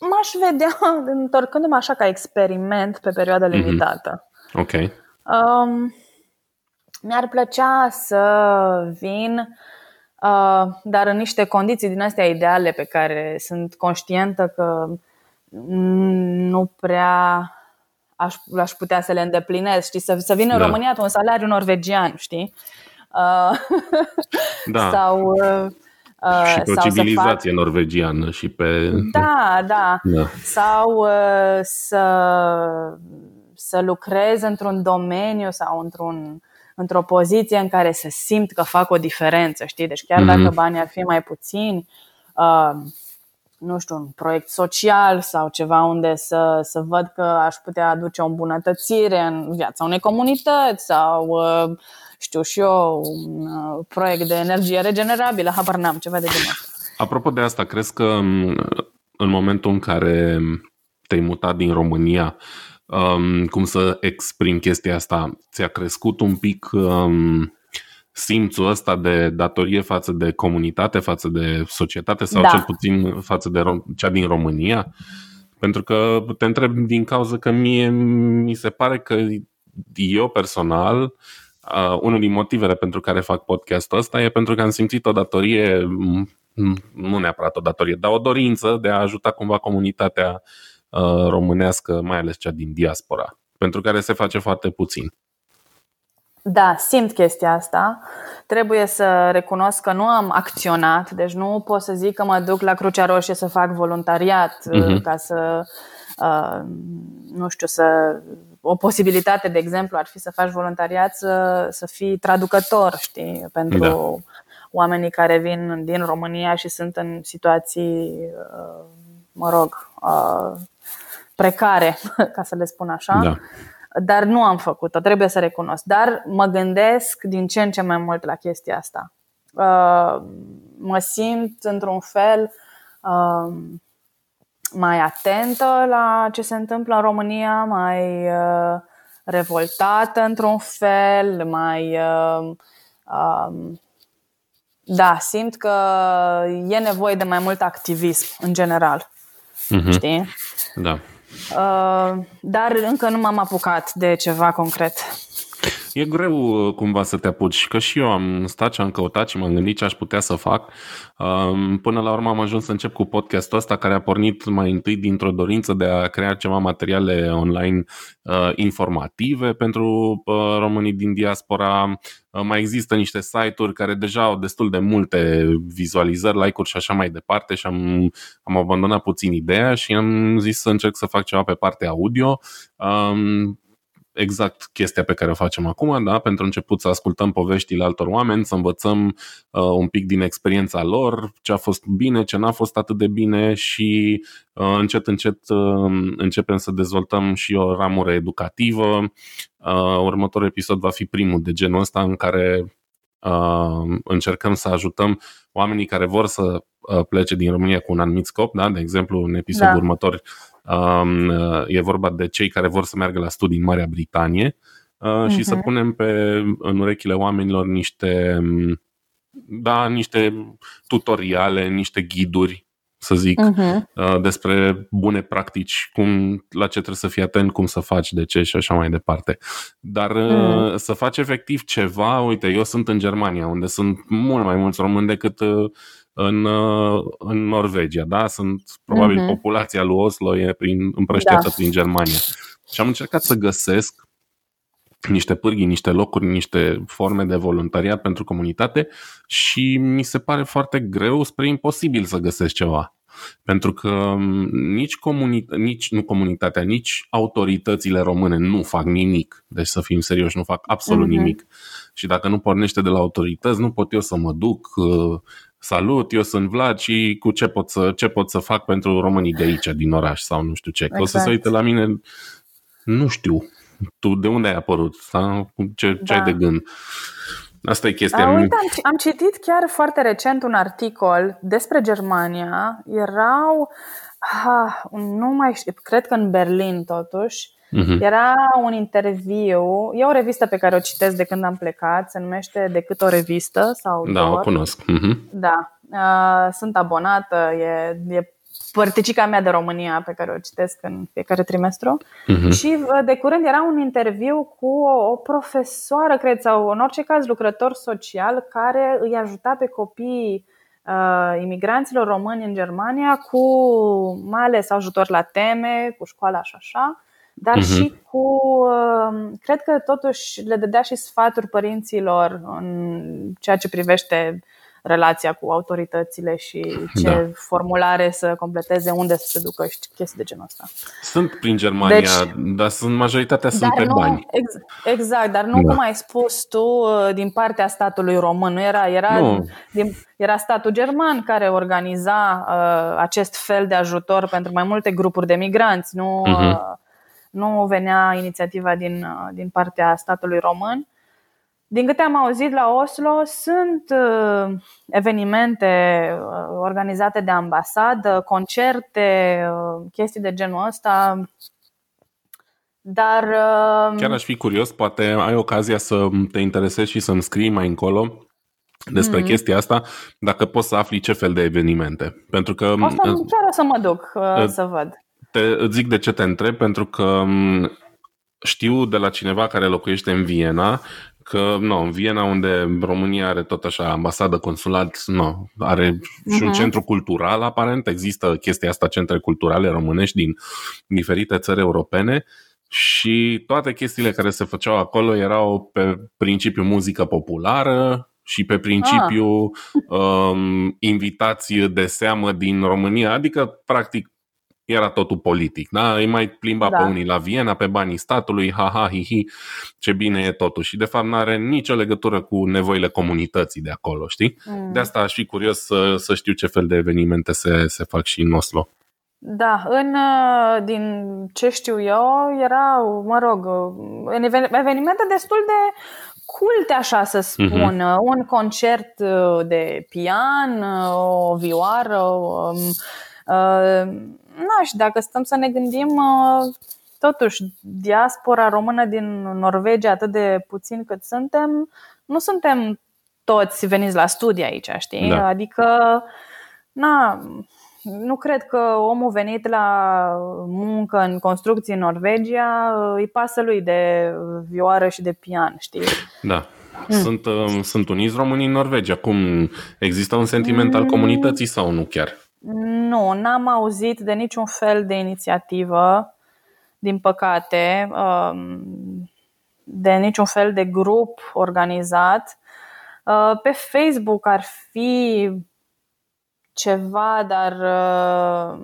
M-aș vedea întorcându-mă așa ca experiment pe perioadă
Mhm.
limitată.
Ok.
Um, mi-ar plăcea să vin, uh, dar în niște condiții din astea ideale pe care sunt conștientă că mm, nu prea aș, aș putea să le îndeplinesc. Știi? Să, să vin în
Da.
România cu un salariu norvegian, știi? Uh,
Da.
Sau, uh, uh,
și pe o
sau să fac
civilizație norvegiană și pe...
da, da.
Da.
Sau uh, să, să lucrez într-un domeniu sau într-un, într-o poziție în care să simt că fac o diferență, știi? Deci chiar
Mhm.
dacă banii ar fi mai puțini, uh, nu știu, un proiect social sau ceva unde să, să văd că aș putea aduce o îmbunătățire în viața unei comunități sau, uh, știu și eu, un uh, proiect de energie regenerabilă, habar n-am, ceva de genul ăsta.
Apropo de asta, crezi că m, în momentul în care te-ai mutat din România, um, cum să exprim chestia asta, ți-a crescut un pic um, simțul ăsta de datorie față de comunitate, față de societate sau
Da.
cel puțin față de rom- cea din România? Pentru că te întreb din cauza că mie mi se pare că eu personal, uh, unul din motivele pentru care fac podcastul ăsta e pentru că am simțit o datorie, m- m- nu neapărat o datorie, dar o dorință de a ajuta cumva comunitatea uh, românească, mai ales cea din diaspora, pentru care se face foarte puțin.
Da, simt chestia asta. Trebuie să recunosc că nu am acționat, deci nu pot să zic că mă duc la Crucea Roșie să fac voluntariat
Mhm.
uh, ca să, uh, nu știu, să. O posibilitate, de exemplu, ar fi să faci voluntariat să, să fii traducător, știi, pentru
Da.
oamenii care vin din România și sunt în situații, uh, mă rog, uh, precare, ca să le spun așa
Da.
Dar nu am făcut-o, trebuie să recunosc. Dar mă gândesc din ce în ce mai mult la chestia asta. Uh, mă simt într-un fel uh, mai atentă la ce se întâmplă în România, mai uh, revoltată într-un fel, mai. Uh, um, da, simt că e nevoie de mai mult activism în general. Mm-hmm. Știi?
Da.
Uh, dar încă nu m-am apucat de ceva concret.
E greu uh, cumva să te apuci, că și eu am stat și am căutat și m-am gândit ce aș putea să fac. Um, până la urmă am ajuns să încep cu podcastul ăsta care a pornit mai întâi dintr-o dorință de a crea ceva materiale online uh, informative pentru uh, românii din diaspora. Mai există niște site-uri care deja au destul de multe vizualizări, like-uri și așa mai departe și am, am abandonat puțin ideea și am zis să încerc să fac ceva pe partea audio. Um, exact chestia pe care o facem acum, da? pentru început să ascultăm poveștile altor oameni, să învățăm uh, un pic din experiența lor, ce a fost bine, ce n-a fost atât de bine și uh, încet, încet uh, începem să dezvoltăm și o ramură educativă. Uh, următorul episod va fi primul de genul ăsta în care uh, încercăm să ajutăm oamenii care vor să uh, plece din România cu un anumit scop, da? de exemplu în episodul da. următor Um, e vorba de cei care vor să meargă la studii în Marea Britanie uh, și uh-huh. să mhm. punem pe, în urechile oamenilor niște, da, niște tutoriale, niște ghiduri să zic, uh-huh. despre bune practici, cum, la ce trebuie să fii atent, cum să faci, de ce și așa mai departe. Dar uh-huh. să faci efectiv ceva, uite, eu sunt în Germania, unde sunt mult mai mulți români decât uh, în, uh, în Norvegia, da? Sunt probabil uh-huh. populația lui Oslo e prin, împrăștiată da. prin Germania. Și am încercat să găsesc niște pârghii, niște locuri, niște forme de voluntariat pentru comunitate și mi se pare foarte greu spre imposibil să găsesc ceva. Pentru că um, nici, comuni- nici nu comunitatea, nici autoritățile române nu fac nimic. Deci să fim serioși, nu fac absolut uh-huh. nimic. Și dacă nu pornește de la autorități, nu pot eu să mă duc, uh, salut, eu sunt Vlad și cu ce pot să, ce pot să fac pentru românii de aici, din oraș sau nu știu ce. Exact. O să se exact. uite la mine, nu știu, tu de unde ai apărut? Sau ce, ce da. ai de gând? Asta e chestia.
Uh, uite, am, am citit chiar foarte recent un articol despre Germania. Erau, ah, nu mai știu, cred că în Berlin totuși, Uh-huh. Era un interviu, e o revistă pe care o citesc de când am plecat, se numește Decât o revistă sau
Da, doar. o cunosc. Uh-huh.
Da, uh, sunt abonată, e, e părticica mea de România pe care o citesc în fiecare trimestru uh-huh. și uh, de curând era un interviu cu o, o profesoară, cred, sau în orice caz lucrător social care îi ajuta pe copiii uh, imigranților români în Germania cu mai ales ajutor la teme, cu școala și așa dar uh-huh. și cu. Um, cred că totuși le dădea și sfaturi părinților în ceea ce privește relația cu autoritățile și ce da. formulare să completeze, unde să se ducă și chestii de genul ăsta.
Sunt prin Germania, deci, dar sunt majoritatea sunt pe
nu,
bani.
Ex, exact, dar nu da. cum ai spus tu uh, din partea statului român, nu era, era, nu. Din, era statul german care organiza uh, acest fel de ajutor pentru mai multe grupuri de migranți, nu uh-huh. uh, nu venea inițiativa din, uh, din partea statului român. Din câte am auzit la Oslo, sunt uh, evenimente uh, organizate de ambasadă, concerte, chestii de genul ăsta, dar.
Chiar aș fi curios, poate ai ocazia să te interesezi și să-mi scrii mai încolo despre mm-hmm. chestia asta, dacă poți să afli ce fel de evenimente. Pentru că.
O să, chiar o să mă duc uh, să văd.
Te, îți zic de ce te întreb, pentru că știu de la cineva care locuiește în Viena că nu, în Viena unde România are tot așa ambasadă, consulat, nu, are uh-huh. și un mhm. centru cultural aparent, există chestia asta, centre culturale românești din diferite țări europene și toate chestiile care se făceau acolo erau pe principiu muzică populară și pe principiu ah. um, invitații de seamă din România, adică practic era totul politic. Da? Îi mai plimba da. pe unii la Viena, pe banii statului, ha-ha, hi-hi, ce bine e totul. Și de fapt nu are nicio legătură cu nevoile comunității de acolo, știi? Mm. De asta aș fi curios să, să știu ce fel de evenimente se, se fac și în Oslo.
Da, în, uh, din ce știu eu, erau, mă rog, uh, evenimente destul de culte, așa să mhm. spun. Mm-hmm. Un concert uh, de pian, o vioară, um, Na, și dacă stăm să ne gândim, totuși, diaspora română din Norvegia, atât de puțin cât suntem, nu suntem toți veniți la studii aici, știi? Da. Adică, na, nu cred că omul venit la muncă în construcții în Norvegia îi pasă lui de vioară și de pian, știi?
Da. Mm. Sunt, uh, sunt uniți românii în Norvegia. Cum există un sentiment al mm. comunității sau nu chiar?
Nu, n-am auzit de niciun fel de inițiativă, din păcate, um, de niciun fel de grup organizat. Uh, pe Facebook ar fi ceva, dar, uh,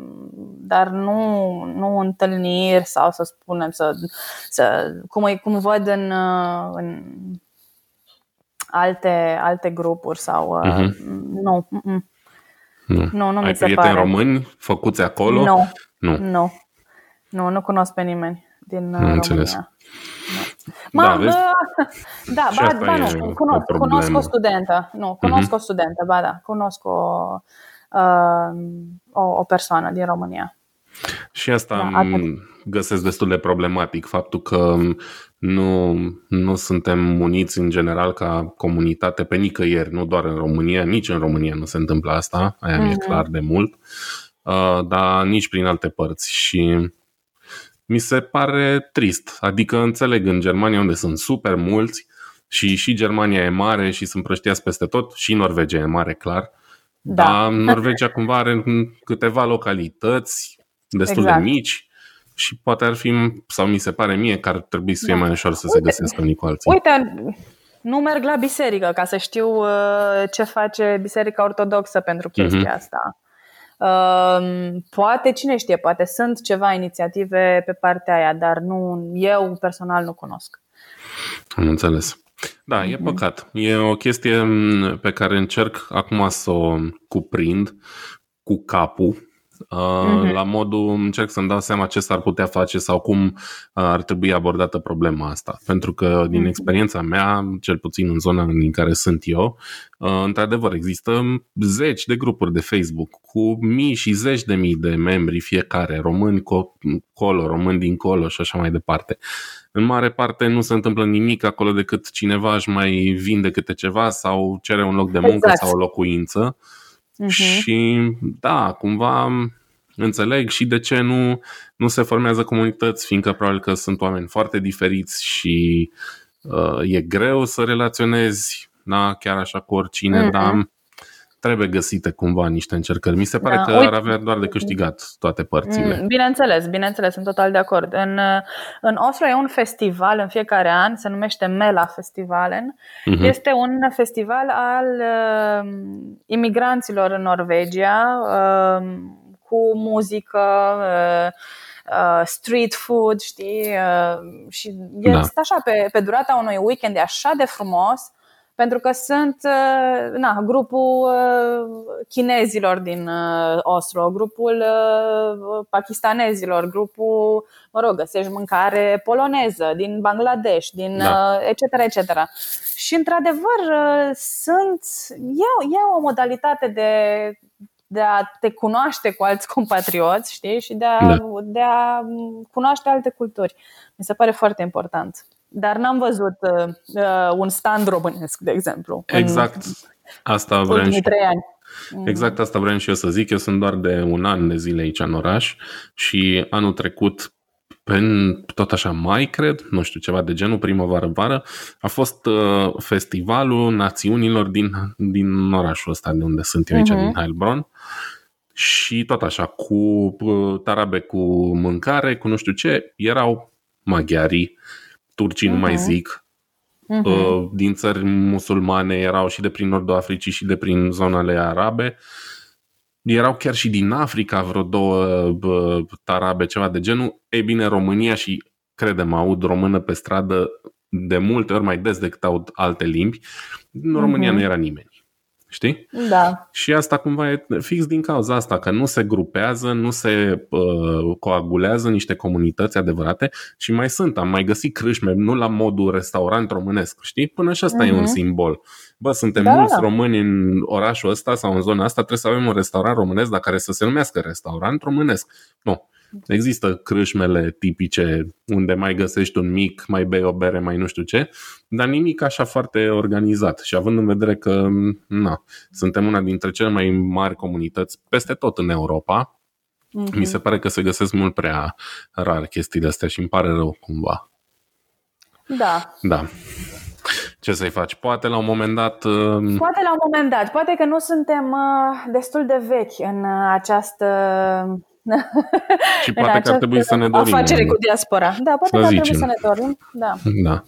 dar nu, nu întâlniri sau să spunem, să, să, cum, cum văd în, uh, în alte, alte grupuri sau uh-huh. nu. Nu, nu, nu
Ai
mi se pare.
români făcuți acolo?
Nu, nu, nu, nu, nu cunosc pe nimeni din România. Înțeles. Ma, da, vezi? da, ba, ba nu, cunosc, cunosc o studentă. Nu, cunosc uh-huh. o studentă, ba da, cunosc o, uh, o, o persoană din România.
Și asta da, găsesc destul de problematic, faptul că nu, nu suntem uniți în general ca comunitate pe nicăieri, nu doar în România, nici în România nu se întâmplă asta, aia mm-hmm. mi-e mhm. clar de mult, uh, dar nici prin alte părți și mi se pare trist. Adică înțeleg în Germania unde sunt super mulți și și Germania e mare și sunt prăștiați peste tot și Norvegia e mare, clar. Da. Dar Norvegia cumva are câteva localități destul exact. de mici și poate ar fi, sau mi se pare mie, că ar trebui să fie da. mai ușor să uite, se găsească unii cu alții.
Uite, nu merg la biserică ca să știu uh, ce face Biserica Ortodoxă pentru chestia uh-huh. asta. Um, poate, cine știe, poate sunt ceva inițiative pe partea aia, dar nu, eu personal nu cunosc.
Am înțeles. Da, e mhm. păcat. E o chestie mm, pe care încerc acum să o cuprind cu capul, Uh-huh. La modul încerc să-mi dau seama ce s-ar putea face sau cum uh, ar trebui abordată problema asta. Pentru că din uh-huh. experiența mea, cel puțin în zona în care sunt eu, uh, într-adevăr există zeci de grupuri de Facebook cu mii și zeci de mii de membri fiecare, români colo, români dincolo și așa mai departe. În mare parte nu se întâmplă nimic acolo decât cineva își mai vinde câte ceva sau cere un loc de muncă exact. sau o locuință. Uh-huh. Și da, cumva înțeleg și de ce nu, nu se formează comunități, fiindcă probabil că sunt oameni foarte diferiți și uh, e greu să relaționezi, da, chiar așa cu oricine, uh-huh. dar trebuie găsite cumva niște încercări. Mi se pare da, că uite, ar avea doar de câștigat toate părțile.
Mm, bineînțeles, bineînțeles, sunt total de acord. În, în Oslo e un festival în fiecare an, se numește Mela Festivalen. Uh-huh. Este un festival al uh, imigranților în Norvegia, uh, cu muzică, uh, uh, street food, știi? Uh, și da. este așa, pe, pe durata unui weekend e așa de frumos pentru că sunt uh, na, grupul uh, chinezilor din uh, Oslo, grupul pakistanezilor, grupul, mă rog, găsești mâncare poloneză din Bangladesh, din da. etc. etc. Și într-adevăr sunt, e, e o modalitate de de a te cunoaște cu alți compatrioți, știi, și de a, da. de a cunoaște alte culturi. Mi se pare foarte important. Dar n-am văzut uh, uh, un stand românesc, de exemplu.
Exact. În asta vreau și... trei ani. Mm. Exact asta vreau și eu să zic. Eu sunt doar de un an de zile aici în oraș și anul trecut în tot așa mai, cred, nu știu, ceva de genul, primăvară-vară, a fost uh, festivalul națiunilor din, din orașul ăsta de unde sunt eu aici, uh-huh. din Heilbronn. Și tot așa, cu uh, tarabe cu mâncare, cu nu știu ce, erau maghiarii, turcii uh-huh. nu mai mhm. zic, uh-huh. din țări musulmane erau și de prin nordul Africii și de prin zonele arabe. Erau chiar și din Africa vreo două bă, tarabe, ceva de genul. Ei bine, România și, credem, aud română pe stradă de multe ori mai des decât aud alte limbi. În România uh-huh. nu era nimeni. Știi?
Da.
Și asta cumva e fix din cauza asta, că nu se grupează, nu se uh, coagulează niște comunități adevărate și mai sunt, am mai găsit crâșme, nu la modul restaurant românesc, știi? Până și asta uh-huh. e un mhm. simbol. Bă, suntem da, mulți da. români în orașul ăsta sau în zona asta, trebuie să avem un restaurant românesc, dar care să se numească restaurant românesc. Nu. Există crâșmele tipice unde mai găsești un mic, mai bei o bere, mai nu știu ce, dar nimic așa foarte organizat. Și având în vedere că na, suntem una dintre cele mai mari comunități peste tot în Europa, mm-hmm. mi se pare că se găsesc mult prea rar chestiile astea și îmi pare rău cumva.
Da.
Da. Ce să-i faci? Poate la un moment dat... Uh...
Poate la un moment dat. Poate că nu suntem uh, destul de vechi în uh, această
și poate că ar trebui să ne dorim.
Afacere cu diaspora. Da, poate că ar trebui să ne dorim. Da.
da.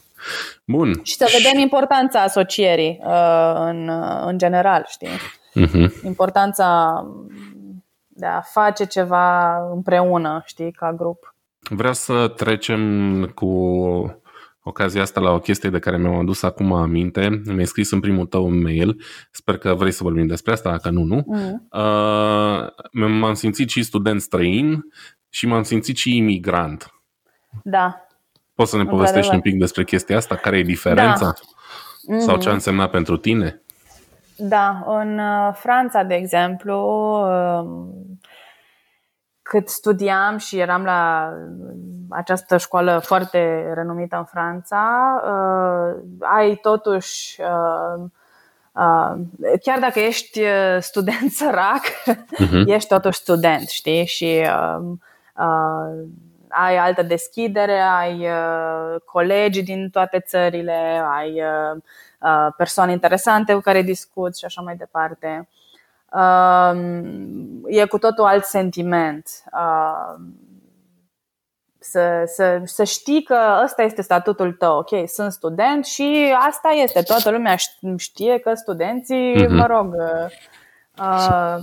Bun.
Și să vedem importanța asocierii uh, în, uh, în general, știi? Uh-huh. Importanța de a face ceva împreună, știi, ca grup.
Vreau să trecem cu ocazia asta la o chestie de care mi-am adus acum aminte. Mi-ai scris în primul tău mail. Sper că vrei să vorbim despre asta, dacă nu, nu. Mm. Uh, m-am simțit și student străin și m-am simțit și imigrant.
Da.
Poți să ne povestești un pic despre chestia asta? Care e diferența? Da. Mm-hmm. Sau ce a însemnat pentru tine?
Da, în uh, Franța, de exemplu, um, cât studiam și eram la această școală foarte renumită în Franța, uh, ai totuși, uh, uh, chiar dacă ești uh, student sărac, uh-huh. ești totuși student, știi? Și uh, uh, ai altă deschidere, ai uh, colegi din toate țările, ai uh, uh, persoane interesante cu care discuți și așa mai departe. Uh, e cu totul alt sentiment. Uh, să, să, să știi că ăsta este statutul tău, ok, sunt student și asta este, toată lumea știe că studenții, mm-hmm. mă rog, uh,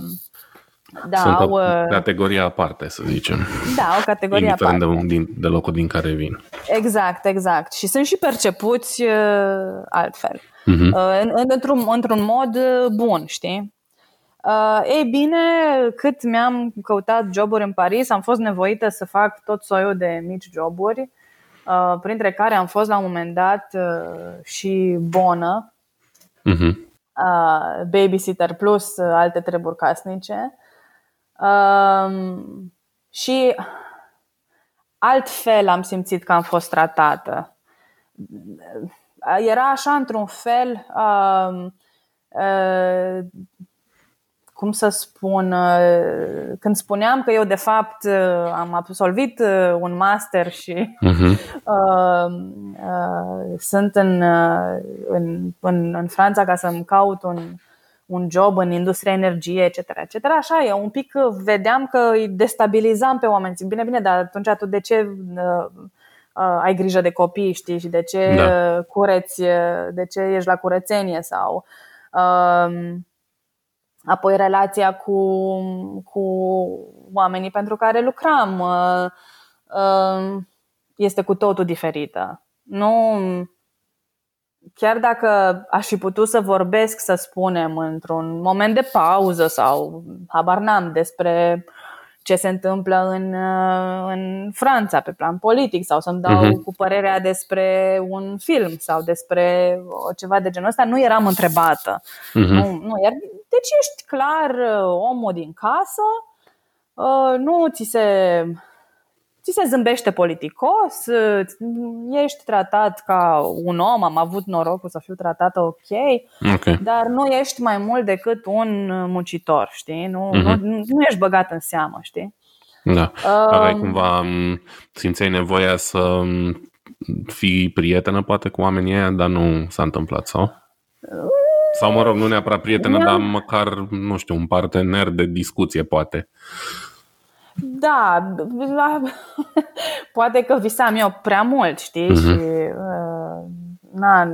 da, sunt au, o categorie aparte, să zicem.
Da, o categorie Indiferent
aparte. De, de locul din care vin.
Exact, exact. Și sunt și percepuți uh, altfel. Mm-hmm. Uh, în, într-un, într-un mod bun, știi? Uh, ei bine, cât mi-am căutat joburi în Paris, am fost nevoită să fac tot soiul de mici joburi, uh, printre care am fost la un moment dat uh, și bonă, uh-huh. uh, babysitter plus uh, alte treburi casnice. Uh, și altfel am simțit că am fost tratată. Era așa într-un fel uh, uh, cum să spun, uh, când spuneam că eu de fapt uh, am absolvit uh, un master și uh-huh. uh, uh, sunt în, în, în, în Franța ca să-mi caut un, un job în industria energiei, etc., etc., așa e, un pic vedeam că îi destabilizam pe oameni. Zic, bine, bine, dar atunci tu de ce uh, uh, ai grijă de copii, știi, și de ce da. cureți, de ce ești la curățenie sau... Uh, apoi relația cu, cu oamenii pentru care lucram uh, uh, este cu totul diferită. Nu, chiar dacă aș fi putut să vorbesc, să spunem, într-un moment de pauză sau habar n-am despre ce se întâmplă în, uh, în Franța pe plan politic sau să-mi dau uh-huh. cu părerea despre un film sau despre ceva de genul ăsta, nu eram întrebată. Uh-huh. Nu, nu, iar, deci ești clar uh, omul din casă, uh, nu ți se ți se zâmbește politicos, ești tratat ca un om, am avut norocul să fiu tratată ok, okay. dar nu ești mai mult decât un muncitor, știi? Nu, uh-huh. nu, nu ești băgat în seamă, știi?
Da. Aveai um, cumva, simțeai nevoia să fii prietenă poate cu oamenii ăia, dar nu s-a întâmplat, sau? Sau, mă rog, nu neapărat prietenă, dar măcar, nu știu, un partener de discuție, poate.
Da, poate că visam eu prea mult, știi? Uh-huh. Și uh, na,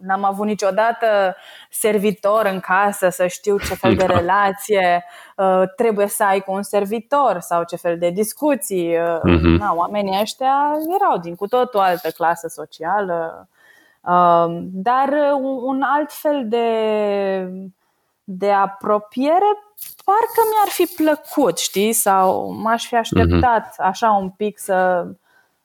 n-am avut niciodată servitor în casă să știu ce fel de da. relație uh, trebuie să ai cu un servitor sau ce fel de discuții. Uh, uh-huh. na, oamenii ăștia erau din cu totul altă clasă socială, uh, dar un, un alt fel de de apropiere parcă mi-ar fi plăcut, știi? Sau m-aș fi așteptat uh-huh. așa un pic să,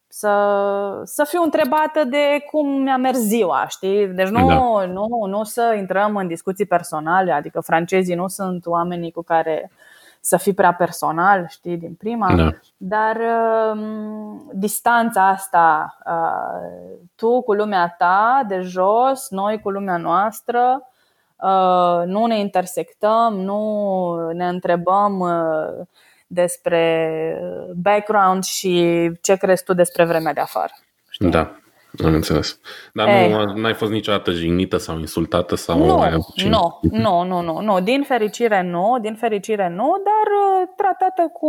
să, să fiu întrebată de cum mi-a mers ziua, știi? Deci nu, da. nu, nu să intrăm în discuții personale, adică francezii nu sunt oamenii cu care să fii prea personal, știi, din prima, da. dar uh, distanța asta, uh, tu cu lumea ta de jos, noi cu lumea noastră, uh, nu ne intersectăm, nu ne întrebăm uh, despre background și ce crezi tu despre vremea de afară.
Știi? Da. Am înțeles. Dar Ei. nu ai fost niciodată jignită sau insultată? sau
Nu, nu, nu, nu, nu, nu. Din fericire nu, din fericire nu, dar uh, tratată cu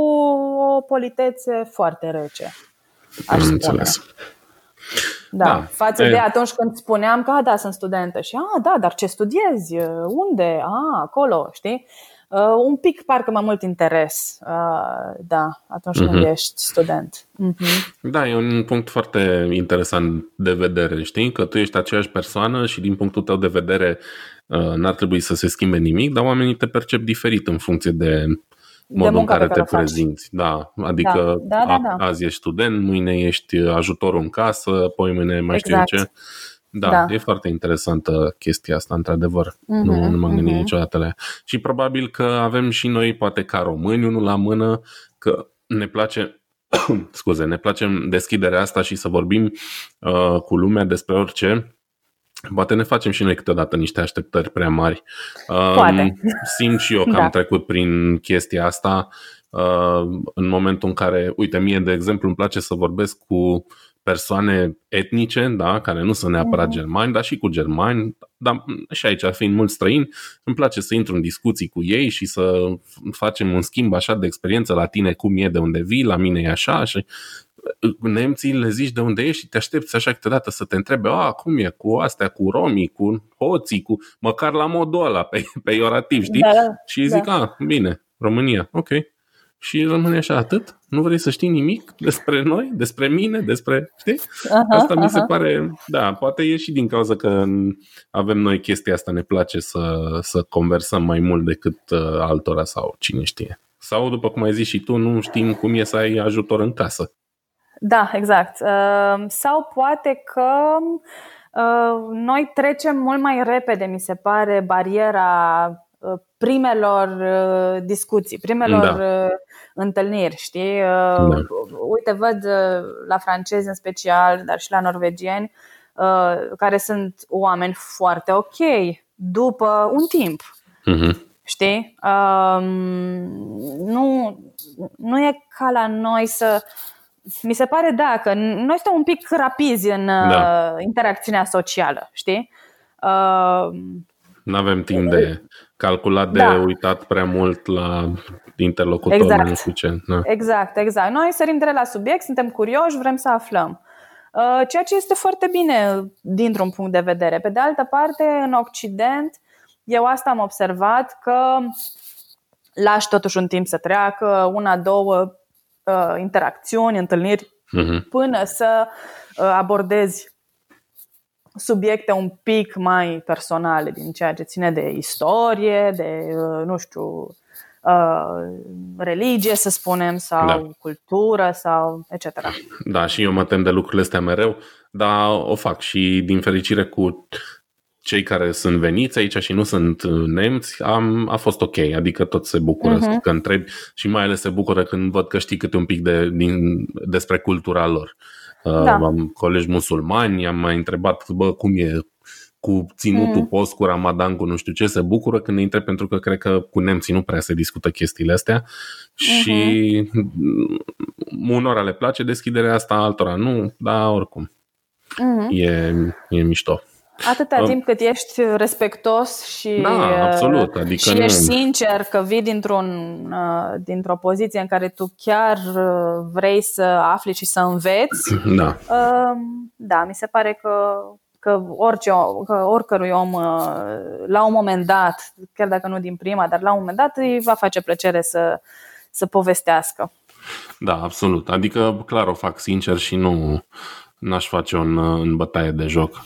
o politețe foarte rece.
Aș Am înțeles.
Da, da. față e. de atunci când spuneam că, da, sunt studentă și, a, da, dar ce studiezi? Unde? A, acolo, știi? Uh, un pic parcă mai mult interes, uh, da, atunci uh-huh. când mhm. ești student. Uh-huh.
Da, e un punct foarte interesant de vedere, știi? Că tu ești aceeași persoană și din punctul tău de vedere uh, n-ar trebui să se schimbe nimic, dar oamenii te percep diferit în funcție de modul în care te prezinți. Da, adică da, da, da, da. azi ești student, mâine ești ajutorul în casă, poi mâine mai exact. știu eu ce. Da, da, e foarte interesantă chestia asta, într-adevăr. Uh-huh, nu, nu m-am gândit uh-huh. niciodată la ea. Și probabil că avem și noi, poate ca români, unul la mână, că ne place scuze, ne place deschiderea asta și să vorbim uh, cu lumea despre orice. Poate ne facem și noi câteodată niște așteptări prea mari.
Uh, Poate.
Simt și eu că da. am trecut prin chestia asta uh, în momentul în care, uite, mie, de exemplu, îmi place să vorbesc cu persoane etnice, da, care nu sunt neapărat mm-hmm. germani, dar și cu germani, dar și aici, fiind mulți străini, îmi place să intru în discuții cu ei și să facem un schimb așa de experiență la tine, cum e, de unde vii, la mine e așa și uh, nemții le zici de unde ești și te aștepți așa câteodată să te întrebe, a, cum e cu astea, cu romii, cu hoții, cu măcar la modul ăla, pe, peiorativ, știi? Da, și zic, da. a, bine, România, ok și rămâne așa atât? Nu vrei să știi nimic despre noi, despre mine, despre, știi? Aha, asta mi se aha. pare, da, poate e și din cauza că avem noi chestia asta, ne place să, să conversăm mai mult decât uh, altora sau cine știe. Sau, după cum ai zis și tu, nu știm cum e să ai ajutor în casă.
Da, exact. Uh, sau poate că uh, noi trecem mult mai repede, mi se pare, bariera primelor discuții, primelor da întâlniri, știi? Da. Uite, văd uh, la francezi în special, dar și la norvegieni, uh, care sunt oameni foarte ok după un timp. Uh-huh. Știi? Um, nu, nu e ca la noi să. Mi se pare, da, că noi suntem un pic rapizi în da. Uh, interacțiunea socială, știi? Uh,
nu avem timp de calculat, de da. uitat prea mult la interlocutor.
Exact.
Suficient,
da. exact, exact. Noi sărim direct la subiect, suntem curioși, vrem să aflăm. Uh, ceea ce este foarte bine dintr-un punct de vedere. Pe de altă parte, în Occident, eu asta am observat că lași totuși un timp să treacă, una, două uh, interacțiuni, întâlniri, uh-huh. până să uh, abordezi subiecte un pic mai personale din ceea ce ține de istorie, de, nu știu, Uh, religie, să spunem, sau da. cultură, sau etc.
Da, și eu mă tem de lucrurile astea mereu, dar o fac și din fericire cu cei care sunt veniți aici și nu sunt nemți, am, a fost ok, adică tot se bucură uh-huh. că întrebi și mai ales se bucură când văd că știi câte un pic de, din, despre cultura lor. Da. Uh, am colegi musulmani, am mai întrebat, bă, cum e cu ținutul mm. post, cu Ramadan, cu nu știu ce, se bucură când intre pentru că cred că cu nemții nu prea se discută chestiile astea mm-hmm. și unora le place deschiderea asta, altora nu, dar oricum mm-hmm. e, e mișto.
Atâta uh, timp cât ești respectos și,
da, absolut. Adică
și nu... ești sincer că vii dintr-un, uh, dintr-o poziție în care tu chiar uh, vrei să afli și să înveți,
da,
da mi se pare că că, orice, că oricărui om uh, la un moment dat, chiar dacă nu din prima, dar la un moment dat îi va face plăcere să, să povestească.
Da, absolut. Adică, clar, o fac sincer și nu, n-aș face un în bătaie de joc.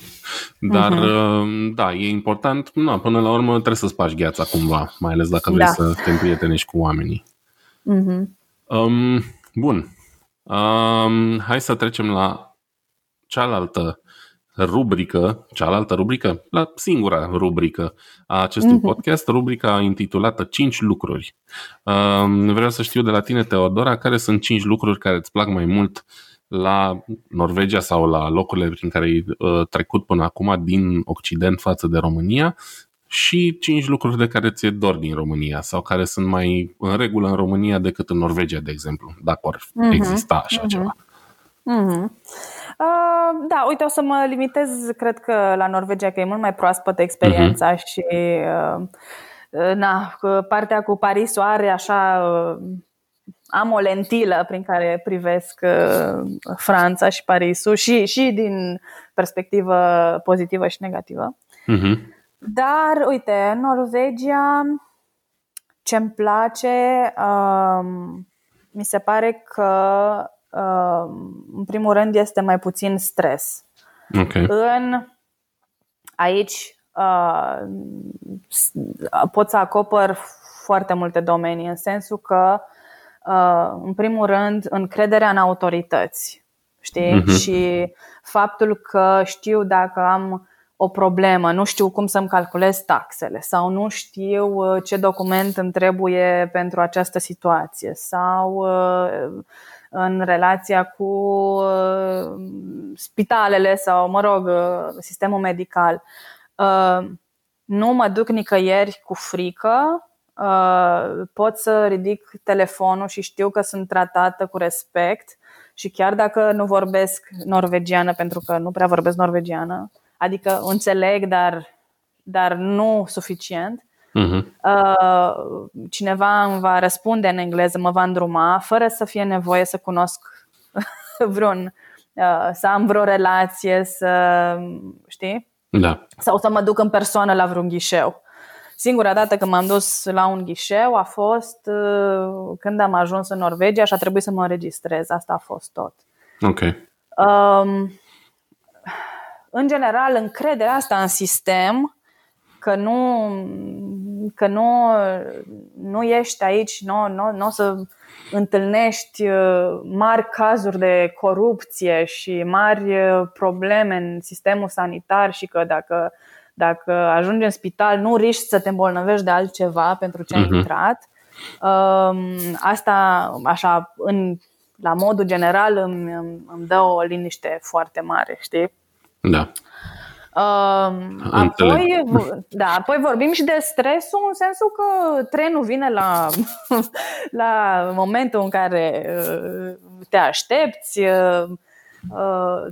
Dar, uh-huh. da, e important, na, până la urmă trebuie să spargi gheața cumva, mai ales dacă vrei da. să te împrietenești cu oamenii. Uh-huh. Um, bun. Um, hai să trecem la cealaltă rubrică, cealaltă rubrică, la singura rubrică a acestui uh-huh. podcast, rubrica intitulată 5 lucruri. Um, vreau să știu de la tine, Teodora, care sunt 5 lucruri care îți plac mai mult la Norvegia sau la locurile prin care ai uh, trecut până acum din Occident față de România și 5 lucruri de care ți-e dor din România sau care sunt mai în regulă în România decât în Norvegia, de exemplu, dacă ar uh-huh. exista așa uh-huh. ceva.
Uh-huh. Uh, da, uite, o să mă limitez, cred că la Norvegia, că e mult mai proaspătă experiența uh-huh. și uh, na, partea cu Parisul are așa uh, am o lentilă prin care privesc uh, Franța și Parisul și, și din perspectivă pozitivă și negativă. Uh-huh. Dar, uite, Norvegia, ce-mi place, um, mi se pare că, um, în primul rând, este mai puțin stres.
Okay.
În, aici uh, pot să acopăr foarte multe domenii, în sensul că uh, Uh, în primul rând, încrederea în autorități. Știi? Uh-huh. Și faptul că știu dacă am o problemă, nu știu cum să-mi calculez taxele sau nu știu uh, ce document îmi trebuie pentru această situație sau uh, în relația cu spitalele sau, mă rog, sistemul medical. Nu mă duc nicăieri cu frică Uh, pot să ridic telefonul și știu că sunt tratată cu respect și chiar dacă nu vorbesc norvegiană, pentru că nu prea vorbesc norvegiană, adică înțeleg, dar, dar nu suficient, uh-huh. cineva îmi va răspunde în engleză, mă va îndruma, fără să fie nevoie să cunosc vreun, uh, să am vreo relație, să știi?
Da.
Sau să mă duc în persoană la vreun ghișeu. Singura dată când m-am dus la un ghișeu a fost uh, când am ajuns în Norvegia și a trebuit să mă înregistrez. Asta a fost tot.
Ok. Um,
în general, încrederea asta în sistem că nu, că nu, nu ești aici, nu, nu, nu o să întâlnești uh, mari cazuri de corupție și mari uh, probleme în sistemul sanitar și că dacă dacă ajungi în spital, nu riști să te îmbolnăvești de altceva pentru ce ai uh-huh. intrat. Um, asta, așa, în, la modul general, îmi, îmi dă o liniște foarte mare, știi?
Da.
Um, apoi, da, apoi vorbim și de stresul în sensul că trenul vine la, la momentul în care uh, te aștepți, uh, Uh,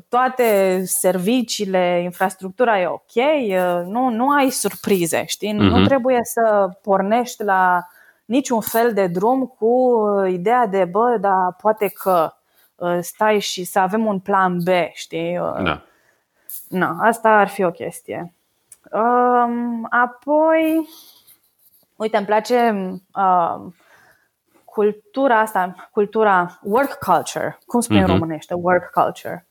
toate serviciile, infrastructura e ok, uh, nu, nu ai surprize, știi? Uh-huh. Nu mhm. trebuie să pornești la niciun fel de drum cu ideea de, bă, da, poate că uh, stai și să avem un plan B, știi?
Da.
Na, asta ar fi o chestie. Um, apoi, uite, îmi place uh, cultura asta, cultura work culture, cum spune uh-huh. în mhm. românește, work culture,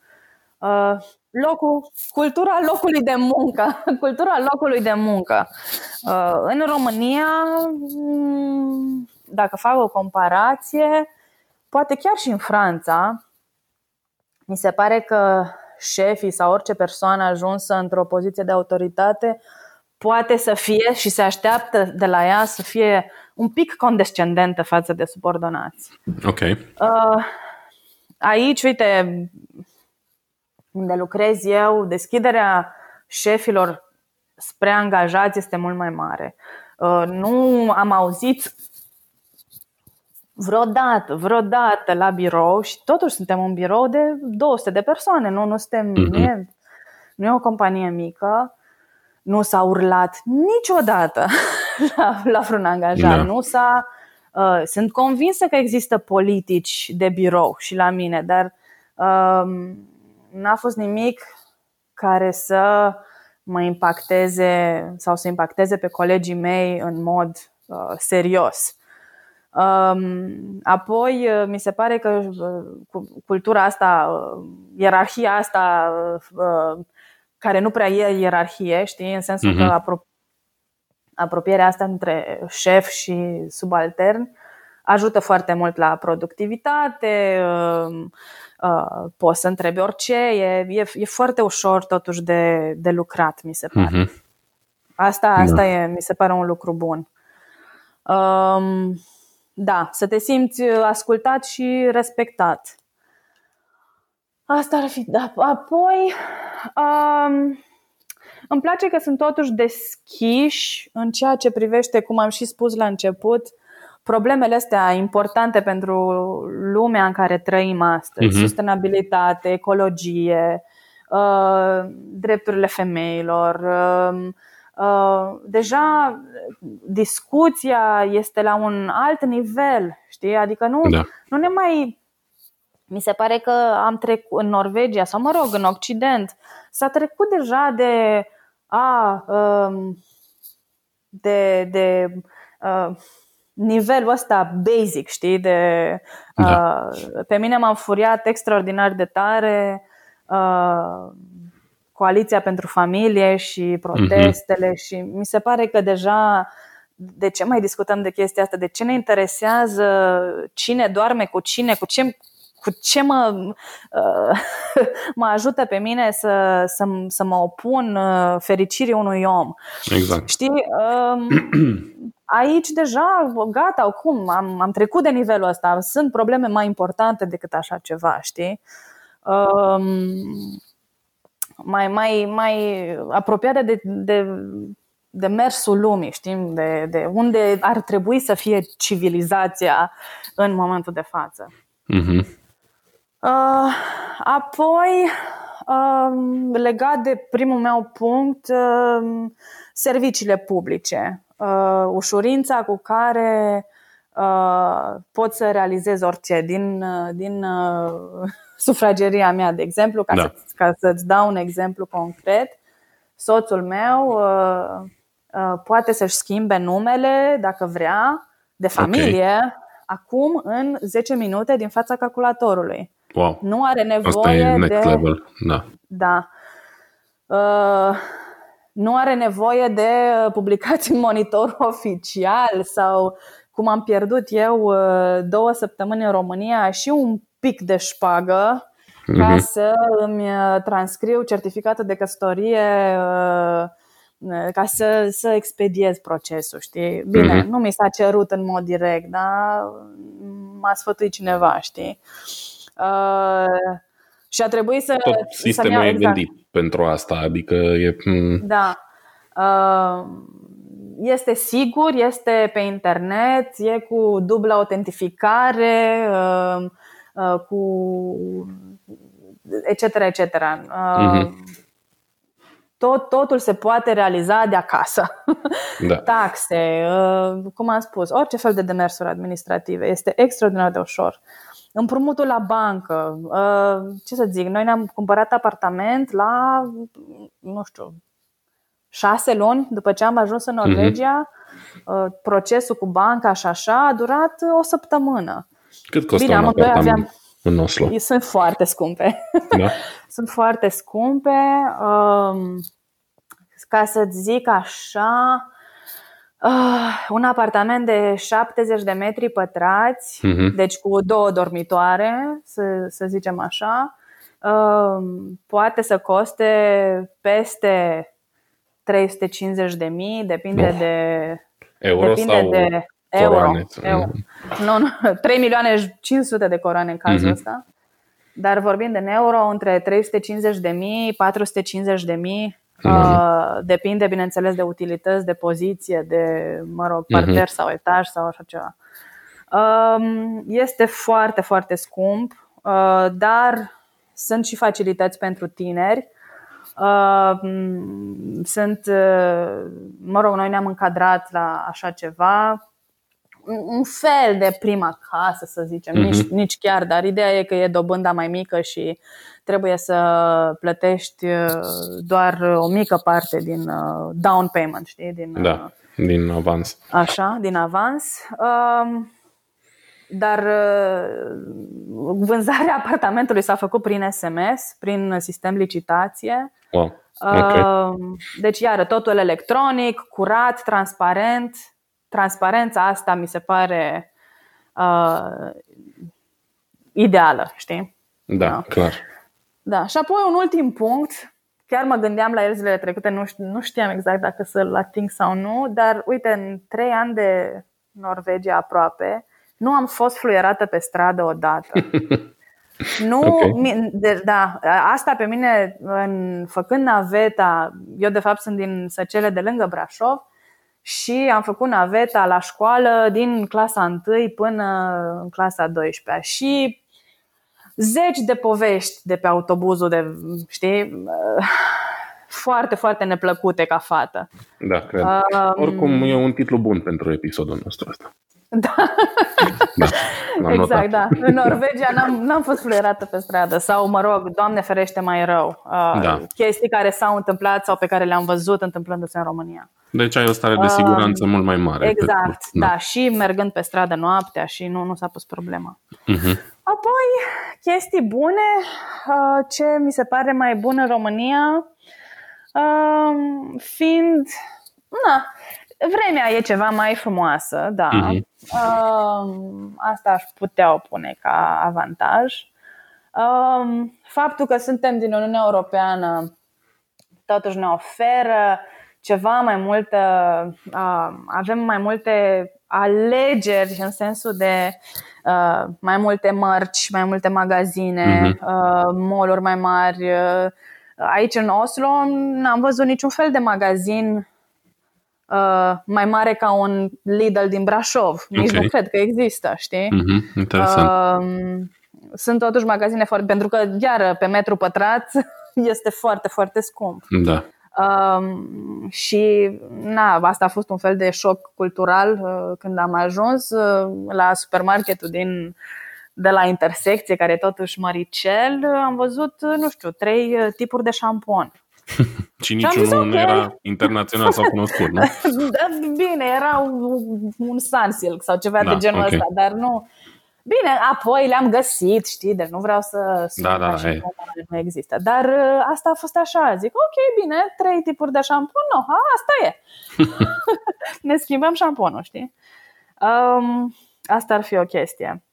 uh, locul, cultura locului de muncă, cultura locului de muncă. Uh, în România, mm, dacă fac o comparație, poate chiar și în Franța, mi se pare că șefii sau orice persoană ajunsă într-o poziție de autoritate poate să fie și se așteaptă de la ea să fie un pic condescendentă față de subordonați.
Ok. Uh,
aici, uite, unde lucrez eu, deschiderea șefilor spre angajați este mult mai mare. Uh, nu am auzit vreodată, vreodată la birou și totuși suntem un birou de 200 de persoane, nu, nu suntem, mm-hmm. nu, e, nu e o companie mică nu s-a urlat niciodată la, la vreun angajat. Da. Nu s-a, uh, sunt convinsă că există politici de birou și la mine, dar uh, n-a fost nimic care să mă impacteze sau să impacteze pe colegii mei în mod uh, serios. Apoi, mi se pare că cultura asta, ierarhia asta, care nu prea e ierarhie, știi, în sensul uh-huh. că mhm. Apro- apropierea asta între șef și subaltern ajută foarte mult la productivitate, poți să întrebi orice, e, e, e foarte ușor totuși de, de lucrat, mi se pare. Uh-huh. Asta, asta da. e, mi se pare un lucru bun. Um, da, să te simți ascultat și respectat. Asta ar fi. Da. Apoi, um, îmi place că sunt totuși deschiși în ceea ce privește, cum am și spus la început, problemele astea importante pentru lumea în care trăim astăzi. Uh-huh. Sustenabilitate, ecologie, uh, drepturile femeilor, uh, Uh, deja discuția este la un alt nivel, știi? Adică nu, da. nu ne mai. Mi se pare că am trecut în Norvegia sau, mă rog, în Occident, s-a trecut deja de a. Um, de, de uh, nivelul ăsta basic, știi? De, da. uh, pe mine m-am furiat extraordinar de tare uh, Coaliția pentru Familie și protestele uh-huh. și mi se pare că deja de ce mai discutăm de chestia asta? De ce ne interesează cine doarme cu cine, cu ce, cu ce mă, uh, mă ajută pe mine să, să, să mă opun uh, fericirii unui om.
Exact.
Știi? Um, aici deja, gata, acum, am, am trecut de nivelul ăsta. Sunt probleme mai importante decât așa ceva, știi? Um, mai, mai, mai apropiate de, de, de mersul lumii, știm, de, de unde ar trebui să fie civilizația în momentul de față. Uh-huh. Uh, apoi, uh, legat de primul meu punct, uh, serviciile publice. Uh, ușurința cu care uh, pot să realizez orice din, uh, din uh, sufrageria mea, de exemplu, ca, da. să, ca să-ți dau un exemplu concret, soțul meu uh, uh, poate să-și schimbe numele, dacă vrea, de familie, okay. acum în 10 minute din fața calculatorului.
Wow.
Nu are nevoie
Asta e next
de.
Level. Da.
da. Uh, nu are nevoie de publicații în monitor oficial sau cum am pierdut eu uh, două săptămâni în România și un pic de șpagă mm-hmm. ca mhm. să îmi uh, transcriu certificatul de căsătorie uh, ca să, să expediez procesul, știi? Bine, mm-hmm. nu mi s-a cerut în mod direct, dar m-a sfătuit cineva, știi? Uh, și a trebuit să.
Tot sistemul să e exact. gândit pentru asta, adică e.
Da. Uh, este sigur, este pe internet, e cu dublă autentificare. Uh, Uh, cu etc. etc. Uh-huh. Tot, totul se poate realiza de acasă. Da. Taxe, uh, cum am spus, orice fel de demersuri administrative. Este extraordinar de ușor. Împrumutul la bancă. Uh, ce să zic, noi ne-am cumpărat apartament la, nu știu, șase luni după ce am ajuns în mhm. Norvegia. Uh-huh. Procesul cu banca și așa a durat o săptămână.
Cât costă Bine, un apartament aveam... în Oslo?
Sunt foarte scumpe. Da? Sunt foarte scumpe. Um, ca să zic așa, uh, un apartament de 70 de metri pătrați, uh-huh. deci cu două dormitoare, să, să zicem așa, uh, poate să coste peste 350 de mii, depinde oh. de
Euro depinde sau de
euro. euro. Nu, nu, 3 milioane 500 de coroane în cazul mm-hmm. ăsta. Dar vorbim de euro, între 350 de mii, 450 de mii, mm-hmm. Uh, depinde, bineînțeles, de utilități, de poziție, de, mă rog, mhm. parter mm-hmm. sau etaj sau așa ceva. Um, este foarte, foarte scump, uh, dar sunt și facilități pentru tineri. Uh, sunt, uh, mă rog, noi ne-am încadrat la așa ceva un fel de prima casă, să zicem, uh-huh. nici, nici chiar, dar ideea e că e dobânda mai mică și trebuie să plătești uh, doar o mică parte din uh, down payment, știi? Din,
da, din avans.
Așa, din avans. Um, dar uh, vânzarea apartamentului s-a făcut prin SMS, prin sistem licitație.
Wow. Okay. Uh,
deci, iară, totul electronic, curat, transparent. Transparența asta mi se pare uh, ideală, știi?
Da, da, clar.
Da, și apoi un ultim punct, chiar mă gândeam la el zilele trecute, nu, nu știam exact dacă să-l ating sau nu, dar uite, în trei ani de Norvegia aproape, nu am fost fluierată pe stradă odată. Nu, okay. de, da, asta pe mine, în, făcând naveta, eu de fapt sunt din Săcele de lângă Brașov și am făcut naveta la școală din clasa 1 până în clasa 12 și zeci de povești de pe autobuzul de, știi, foarte, foarte neplăcute ca fată.
Da, cred. Um, Oricum e un titlu bun pentru episodul nostru ăsta.
Da. da exact, da. În Norvegia n-am, n-am fost fluierată pe stradă sau, mă rog, Doamne ferește mai rău. Uh, da. Chestii care s-au întâmplat sau pe care le-am văzut întâmplându-se în România.
Deci ai o stare de siguranță uh, mult mai mare.
Exact, da. da. Și mergând pe stradă noaptea și nu, nu s-a pus problema. Uh-huh. Apoi, chestii bune, uh, ce mi se pare mai bun în România, uh, fiind, na, vremea e ceva mai frumoasă, da. Uh-huh. Uh, asta aș putea o pune ca avantaj. Uh, faptul că suntem din Uniunea Europeană totuși ne oferă ceva mai multă, uh, avem mai multe alegeri în sensul de uh, mai multe mărci, mai multe magazine, uh-huh. uh, mall mai mari. Uh, aici în Oslo n-am văzut niciun fel de magazin uh, mai mare ca un Lidl din Brașov. Nici okay. nu cred că există, știi?
Uh-huh. Interesant. Uh,
sunt totuși magazine foarte... Pentru că, iar, pe metru pătrat este foarte, foarte scump.
Da.
Um, și na, asta a fost un fel de șoc cultural uh, când am ajuns uh, la supermarketul din de la intersecție, care e totuși măricel, uh, am văzut, uh, nu știu, trei uh, tipuri de șampon.
și niciunul nu okay. era internațional sau cunoscut, nu?
Da, bine, era un, un Sunsilk sau ceva da, de genul okay. ăsta, dar nu, Bine, apoi le-am găsit, știi, deci nu vreau să spun da, da, și nu există. Dar uh, asta a fost așa, zic, ok, bine, trei tipuri de șampon, nu, a, asta e. ne schimbăm șamponul, știi? Um, asta ar fi o chestie.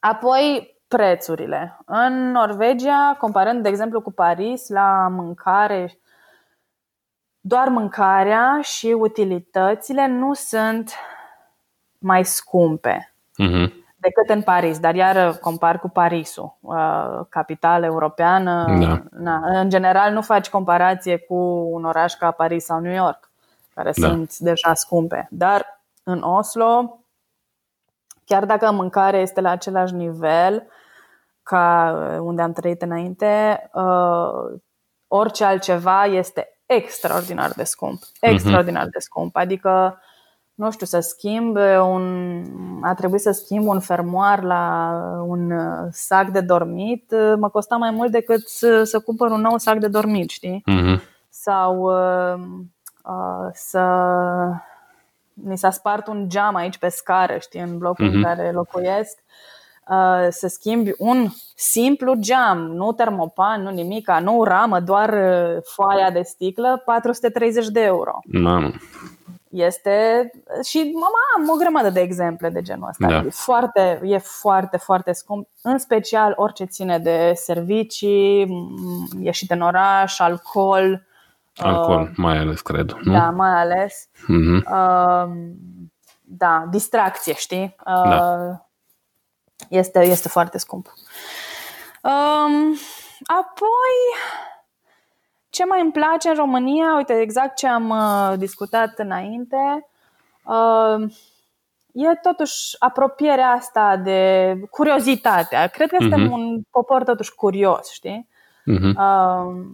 Apoi, prețurile. În Norvegia, comparând, de exemplu, cu Paris, la mâncare, doar mâncarea și utilitățile nu sunt mai scumpe. Uh-huh decât în Paris, dar iar compar cu Parisul, uh, capitală europeană. Da. Na, în general nu faci comparație cu un oraș ca Paris sau New York, care da. sunt deja scumpe. Dar în Oslo, chiar dacă mâncarea este la același nivel ca unde am trăit înainte, uh, orice altceva este extraordinar de scump. Mhm. Extraordinar de scump. Adică nu știu, să schimb un, a trebuit să schimb un fermoar la un uh, sac de dormit, uh, mă costa mai mult decât să, să cumpăr un nou sac de dormit, știi? Uh-huh. Sau uh, uh, să mi s-a spart un geam aici pe scară, știi, în blocul uh-huh. în mhm. care locuiesc. Uh, să schimbi un simplu geam, nu termopan, nu nimica, nu ramă, doar foaia de sticlă, 430 de euro.
Mamă
este și mama am o grămadă de exemple de genul ăsta. Da. E foarte, e foarte, foarte scump, în special orice ține de servicii, ieșit în oraș, alcool.
Alcool, uh, mai ales, cred. Nu?
Da, mai ales. Uh-huh. Uh, da, distracție, știi? Uh, da. Este, este foarte scump. Um, apoi, ce mai îmi place în România, uite, exact ce am uh, discutat înainte, uh, e totuși apropierea asta de curiozitatea. Cred că suntem uh-huh. un popor totuși curios, știi? Uh-huh. Uh,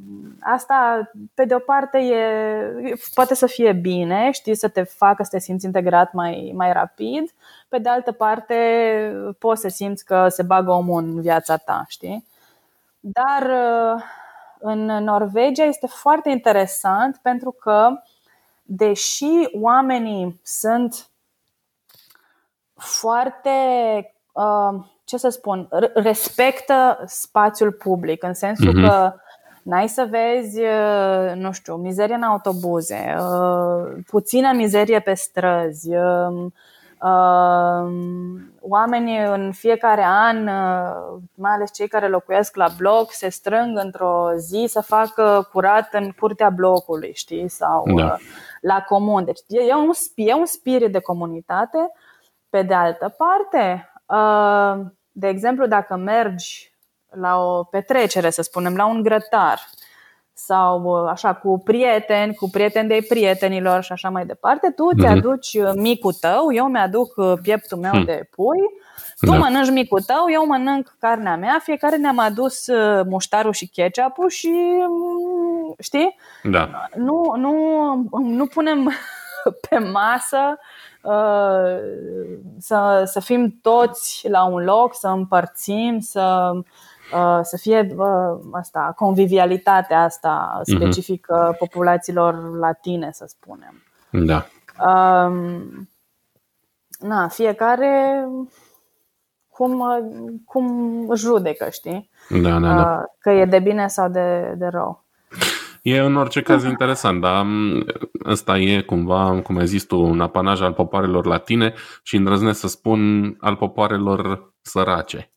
asta, pe de o parte, e, poate să fie bine, știi, să te facă să te simți integrat mai, mai rapid. Pe de altă parte, poți să simți că se bagă omul în viața ta, știi? Dar uh, în Norvegia este foarte interesant pentru că, deși oamenii sunt foarte, uh, ce să spun, respectă spațiul public, în sensul uh-huh. că n-ai să vezi, uh, nu știu, mizerie în autobuze, uh, puțină mizerie pe străzi, um, oamenii în fiecare an, mai ales cei care locuiesc la bloc, se strâng într-o zi să facă curat în curtea blocului, știi, sau da. la comun. Deci e un, e un spirit de comunitate. Pe de altă parte, de exemplu, dacă mergi la o petrecere, să spunem, la un grătar sau așa cu prieteni, cu prieteni de prietenilor și așa mai departe, tu mm-hmm. ți-aduci uh, micul tău, eu mi-aduc uh, pieptul meu hmm. de pui, tu da. mănânci micul tău, eu mănânc carnea mea, fiecare ne-am adus uh, muștarul și ketchup și mm, știi?
Da.
Nu, nu, nu punem pe masă să, să fim toți la un loc, să împărțim, să Uh, să fie uh, asta, convivialitatea asta mhm. specifică uh-huh. populațiilor latine, să spunem.
Da. Um,
na, fiecare cum, cum judecă, știi?
Da, da, da. Uh,
că e de bine sau de, de rău.
E în orice caz interesant, dar ăsta e cumva, cum ai zis tu, un apanaj al popoarelor latine și îndrăznesc să spun al popoarelor sărace,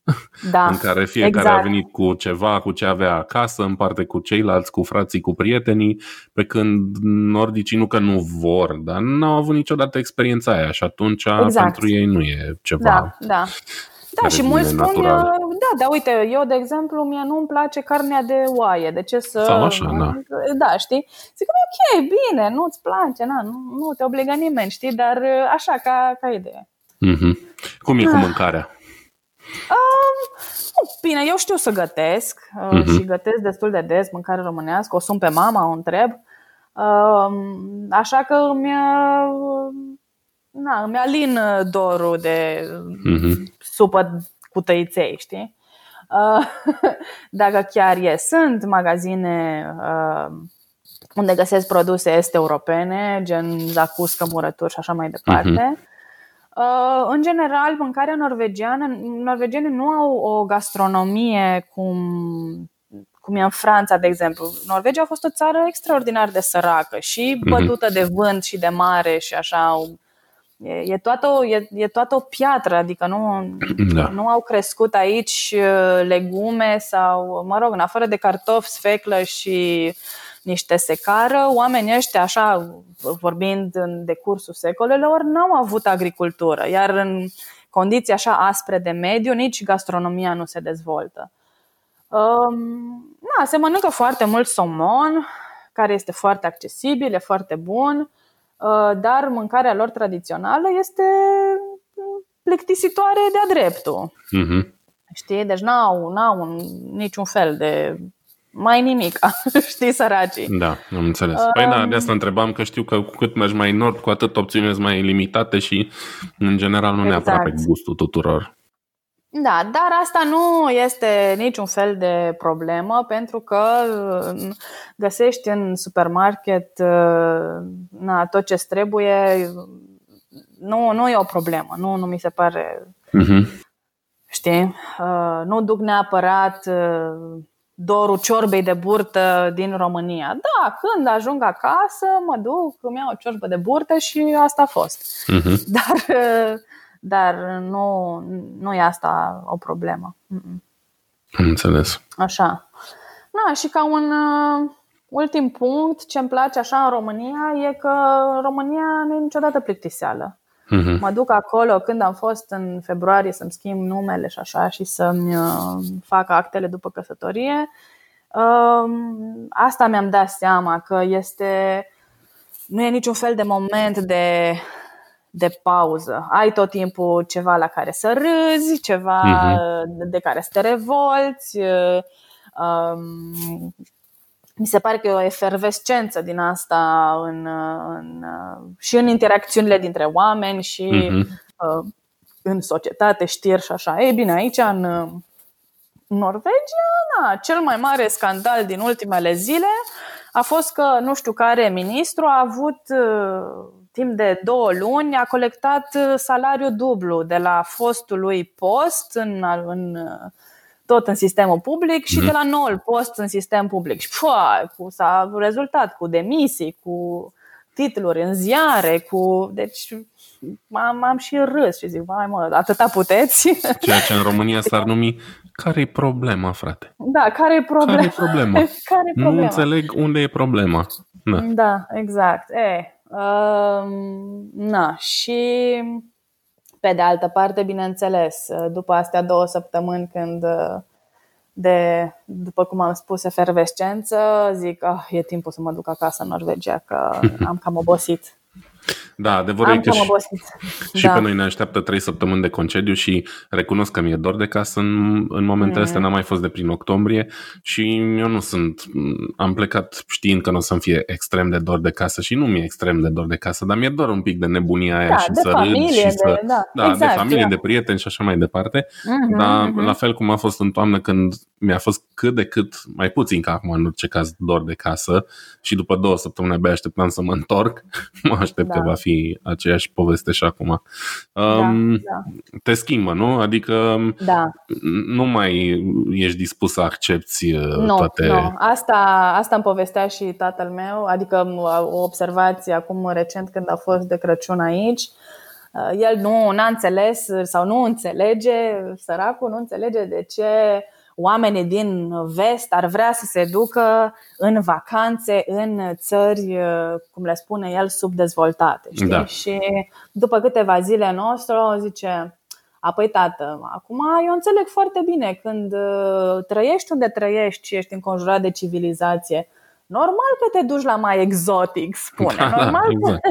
da,
în care fiecare exact. a venit cu ceva, cu ce avea acasă, în parte cu ceilalți, cu frații, cu prietenii, pe când nordicii nu că nu vor, dar n-au avut niciodată experiența aia și atunci exact. pentru ei nu e ceva.
Da, da. Da, și mulți spun, uh, da, da, uite, eu, de exemplu, mie nu-mi place carnea de oaie. De ce să...
Sau așa, da.
Da, știi? Zic, ok, bine, nu-ți place, na, nu, nu te obligă nimeni, știi? Dar uh, așa, ca, ca idee.
Mm-hmm. Cum e cu ah. mâncarea?
Uh, bine, eu știu să gătesc uh, uh-huh. și gătesc destul de des mâncare românească. O sun pe mama, o întreb. Uh, așa că îmi, uh, na, îmi alin dorul de uh-huh. supă cu tăiței, știi? Uh, dacă chiar e, sunt magazine uh, unde găsesc produse este europene, gen zacuscă, murături și așa mai departe. Uh-huh. Uh, în general, mâncarea norvegiană, norvegienii nu au o gastronomie cum, cum e în Franța, de exemplu. Norvegia a fost o țară extraordinar de săracă și mhm. bătută de vânt și de mare și așa. E, e, toată, o, e, e toată o piatră, adică nu, da. nu au crescut aici uh, legume sau, mă rog, în afară de cartofi, sfeclă și uh, niște secară, oamenii ăștia, așa, vorbind în decursul secolelor, n-au avut agricultură, iar în condiții așa aspre de mediu, nici gastronomia nu se dezvoltă. Um, na, se mănâncă foarte mult somon, care este foarte accesibil, e foarte bun, uh, dar mâncarea lor tradițională este plictisitoare de-a dreptul. Uh-huh. Știi? Deci n-au, n-au un, niciun fel de mai nimic, știi, săracii.
Da, am înțeles. Păi da, de asta întrebam că știu că cu cât mergi mai în nord, cu atât opțiunile sunt mai limitate și în general nu exact. neapărat pe gustul tuturor.
Da, dar asta nu este niciun fel de problemă pentru că mm, găsești în supermarket mm, na, tot ce trebuie. Nu, nu e o problemă, nu, nu mi se pare. Uh-huh. Știi? Uh, nu duc neapărat uh, dorul ciorbei de burtă din România. Da, când ajung acasă, mă duc, îmi iau o ciorbă de burtă și asta a fost. Uh-huh. Dar, dar nu, nu e asta o problemă.
Am înțeles.
Așa. Na, și ca un uh, ultim punct, ce îmi place așa în România e că România nu e niciodată plictiseală. Uh-huh. Mă duc acolo când am fost în februarie să-mi schimb numele și așa și să-mi uh, fac actele după căsătorie. Uh, asta mi-am dat seama că este nu e niciun fel de moment de, de pauză. Ai tot timpul ceva la care să râzi, ceva uh-huh. de care să te revolți. Uh, um, mi se pare că e o efervescență din asta în, în, și în interacțiunile dintre oameni și uh-huh. în societate, știri și așa. Ei bine, aici în Norvegia, na, cel mai mare scandal din ultimele zile a fost că nu știu care ministru a avut uh, timp de două luni a colectat salariu dublu de la fostul lui post în, în tot în sistemul public și mm-hmm. de la noul post în sistem public. Și pua, cu, s-a rezultat cu demisii, cu titluri în ziare, cu... Deci m-am, am și râs și zic, mai mă, atâta puteți.
Ceea ce în România s-ar numi care-i problema, frate?
Da, care-i problema?
Care-i problema? care problema? Nu înțeleg unde e problema.
Da, da exact. E, uh, na, și pe de altă parte, bineînțeles, după astea două săptămâni când de, după cum am spus, efervescență, zic, ah, e timpul să mă duc acasă în Norvegia, că am cam obosit.
Da, adevărul Am e că și, și da. pe noi ne așteaptă trei săptămâni de concediu și recunosc că mi-e dor de casă în, în momentele mm. astea, n-am mai fost de prin octombrie și eu nu sunt, am plecat știind că nu o să-mi fie extrem de dor de casă și nu mi-e extrem de dor de casă, dar mi-e dor un pic de nebunia aia
da,
și
de
să
familie, râd și
de,
să... Da,
da exact, de familie, da. de prieteni și așa mai departe, mm-hmm, dar mm-hmm. la fel cum a fost în toamnă când mi-a fost cât de cât, mai puțin ca acum în orice caz, dor de casă și după două săptămâni abia așteptam să mă întorc, mă aștept da. că va fi aceeași poveste și acum. Um, da, da. Te schimbă, nu? Adică
da.
nu mai ești dispus să accepti uh,
no,
toate...
Nu, asta, asta îmi povestea și tatăl meu, adică o observație acum recent când a fost de Crăciun aici. Uh, el nu a înțeles sau nu înțelege, săracul nu înțelege de ce oamenii din vest ar vrea să se ducă în vacanțe în țări, cum le spune el, subdezvoltate. Știi? Da. Și după câteva zile nostru zice, Apoi, tată, acum eu înțeleg foarte bine când uh, trăiești unde trăiești și ești înconjurat de civilizație, Normal că te duci la mai exotic, spune. Da, da Normal
da, exact.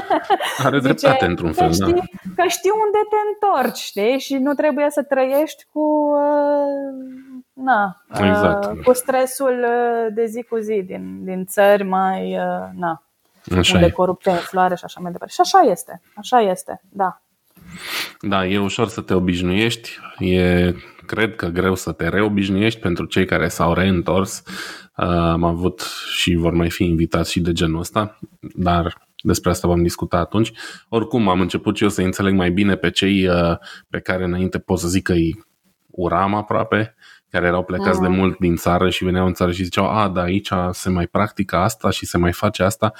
Are dreptate Zice, într-un fel,
știi,
da.
Că știi unde te întorci, știi? Și nu trebuie să trăiești cu uh, na, exact. uh, cu stresul uh, de zi cu zi din, din țări mai, uh, na, așa unde e. corupția în floare și așa mai departe. Și așa este, așa este, da.
Da, e ușor să te obișnuiești, e cred că greu să te reobișnuiești pentru cei care s-au reîntors. Uh, am avut și vor mai fi invitați și de genul ăsta, dar despre asta vom discuta atunci. Oricum, am început și eu să înțeleg mai bine pe cei uh, pe care înainte pot să zic că îi uram aproape, care erau plecați mm. de mult din țară și veneau în țară și ziceau, a, da, aici se mai practică asta și se mai face asta.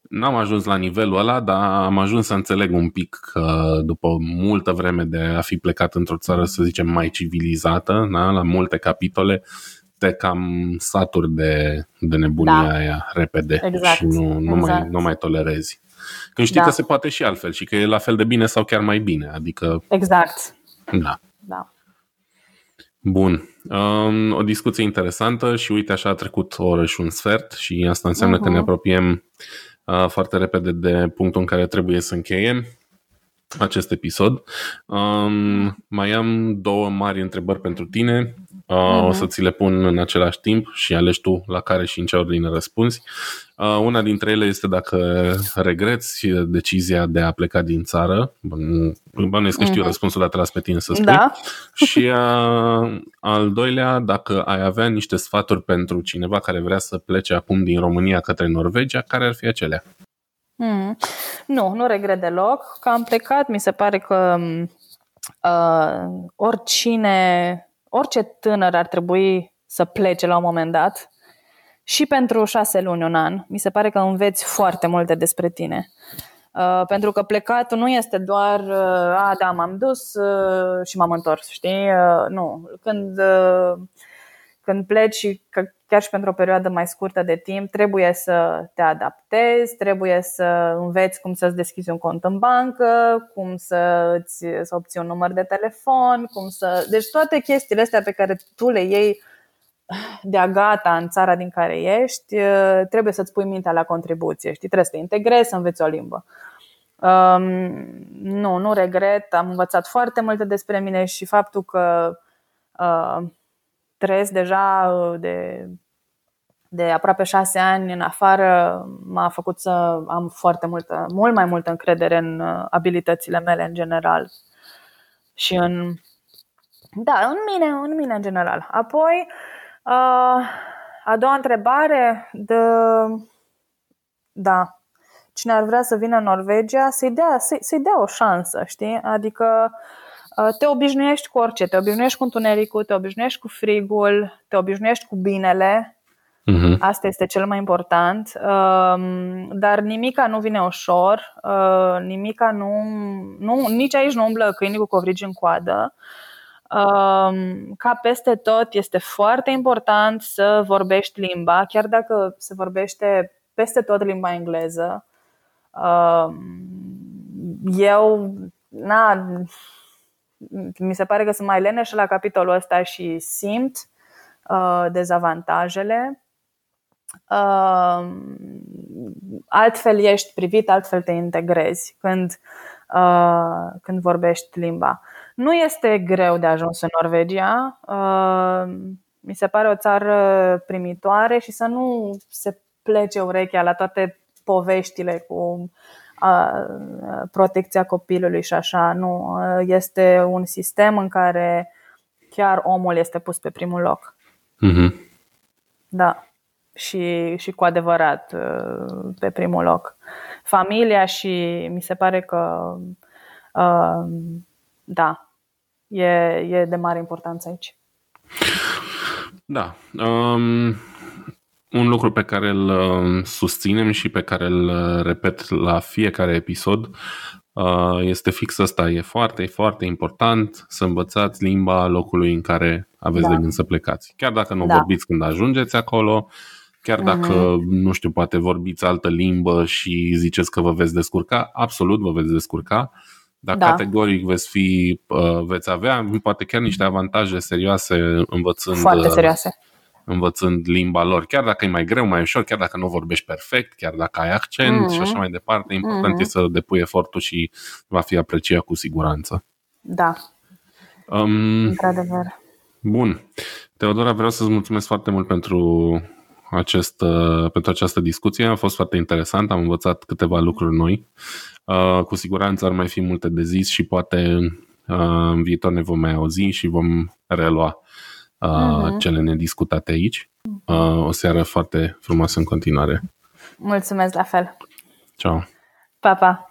N-am ajuns la nivelul ăla, dar am ajuns să înțeleg un pic că după multă vreme de a fi plecat într-o țară, să zicem, mai civilizată, da, la multe capitole, te cam saturi de, de nebunia da. aia repede
exact.
și nu, nu, exact. mai, nu mai tolerezi. Când știi da. că se poate și altfel și că e la fel de bine sau chiar mai bine. Adică.
Exact.
Da.
da.
Bun. Um, o discuție interesantă și uite așa a trecut o oră și un sfert și asta înseamnă uh-huh. că ne mhm. apropiem uh, foarte repede de punctul în care trebuie să încheiem acest episod. Um, mai am două mari întrebări pentru tine. Uh, uh-huh. O să ți le pun în același timp și alegi tu la care și în ce ordine răspunzi. Uh, una dintre ele este dacă regreți decizia de a pleca din țară. Bănuiesc că știu uh-huh. răspunsul, dar tras pe tine să spui.
Da.
și uh, al doilea, dacă ai avea niște sfaturi pentru cineva care vrea să plece acum din România către Norvegia, care ar fi acelea?
Hmm. Nu, nu regret deloc că am plecat. Mi se pare că uh, oricine, orice tânăr ar trebui să plece la un moment dat și pentru șase luni, un an. Mi se pare că înveți foarte multe despre tine. Uh, pentru că plecatul nu este doar, uh, a, da, m-am dus uh, și m-am întors, știi? Uh, nu. Când, uh, când pleci și că chiar și pentru o perioadă mai scurtă de timp, trebuie să te adaptezi, trebuie să înveți cum să-ți deschizi un cont în bancă, cum să, îți, să obții un număr de telefon, cum să... Deci toate chestiile astea pe care tu le iei de-a gata în țara din care ești, trebuie să-ți pui mintea la contribuție, știi? Trebuie să te integrezi, să înveți o limbă. Um, nu, nu regret, am învățat foarte multe despre mine și faptul că uh, trăiesc deja uh, de, de aproape șase ani în afară m-a făcut să am foarte multă, mult mai multă încredere în uh, abilitățile mele în general și în da, în mine, în mine în general. Apoi, uh, a doua întrebare, de, da, cine ar vrea să vină în Norvegia să-i dea, să-i, să dea o șansă, știi? Adică uh, te obișnuiești cu orice, te obișnuiești cu întunericul, te obișnuiești cu frigul, te obișnuiești cu binele, Uh-huh. Asta este cel mai important. Um, dar nimica nu vine ușor, uh, nimica nu, nu. Nici aici nu umblă câinii cu covrigi în coadă. Um, ca peste tot, este foarte important să vorbești limba, chiar dacă se vorbește peste tot limba engleză. Um, eu, na, mi se pare că sunt mai leneșă la capitolul ăsta și simt uh, dezavantajele. Uh, altfel ești privit, altfel te integrezi când, uh, când vorbești limba. Nu este greu de ajuns în Norvegia. Uh, mi se pare o țară primitoare și să nu se plece urechea la toate poveștile cu uh, protecția copilului și așa. Nu, uh, este un sistem în care chiar omul este pus pe primul loc. Mm-hmm. Da. Și, și cu adevărat pe primul loc. Familia și mi se pare că da, e, e de mare importanță aici.
Da. Um, un lucru pe care îl um, susținem și pe care îl uh, repet la fiecare episod uh, este fix asta. E foarte, foarte important să învățați limba locului în care aveți da. de gând să plecați. Chiar dacă nu da. vorbiți când ajungeți acolo, chiar dacă, mm-hmm. nu știu, poate vorbiți altă limbă și ziceți că vă veți descurca, absolut vă veți descurca. Uh, dar da. categoric veți fi, uh, veți avea poate chiar niște avantaje serioase învățând,
Foarte uh, serioase.
Învățând limba lor. Chiar dacă e mai greu, mai ușor, chiar dacă nu vorbești perfect, chiar dacă ai accent mm-hmm. și așa mai departe, important mm-hmm. e să depui efortul și va fi apreciat cu siguranță.
Da. Um, Într-adevăr.
Bun. Teodora, vreau să-ți mulțumesc foarte mult pentru acest, uh, pentru această discuție. A fost foarte interesant, am învățat câteva lucruri noi. Uh, cu siguranță ar mai fi multe de zis și poate uh, în viitor ne vom mai auzi și vom relua uh-huh. cele nediscutate aici. O seară foarte frumoasă în continuare.
Mulțumesc la fel.
Ciao.
Pa, pa.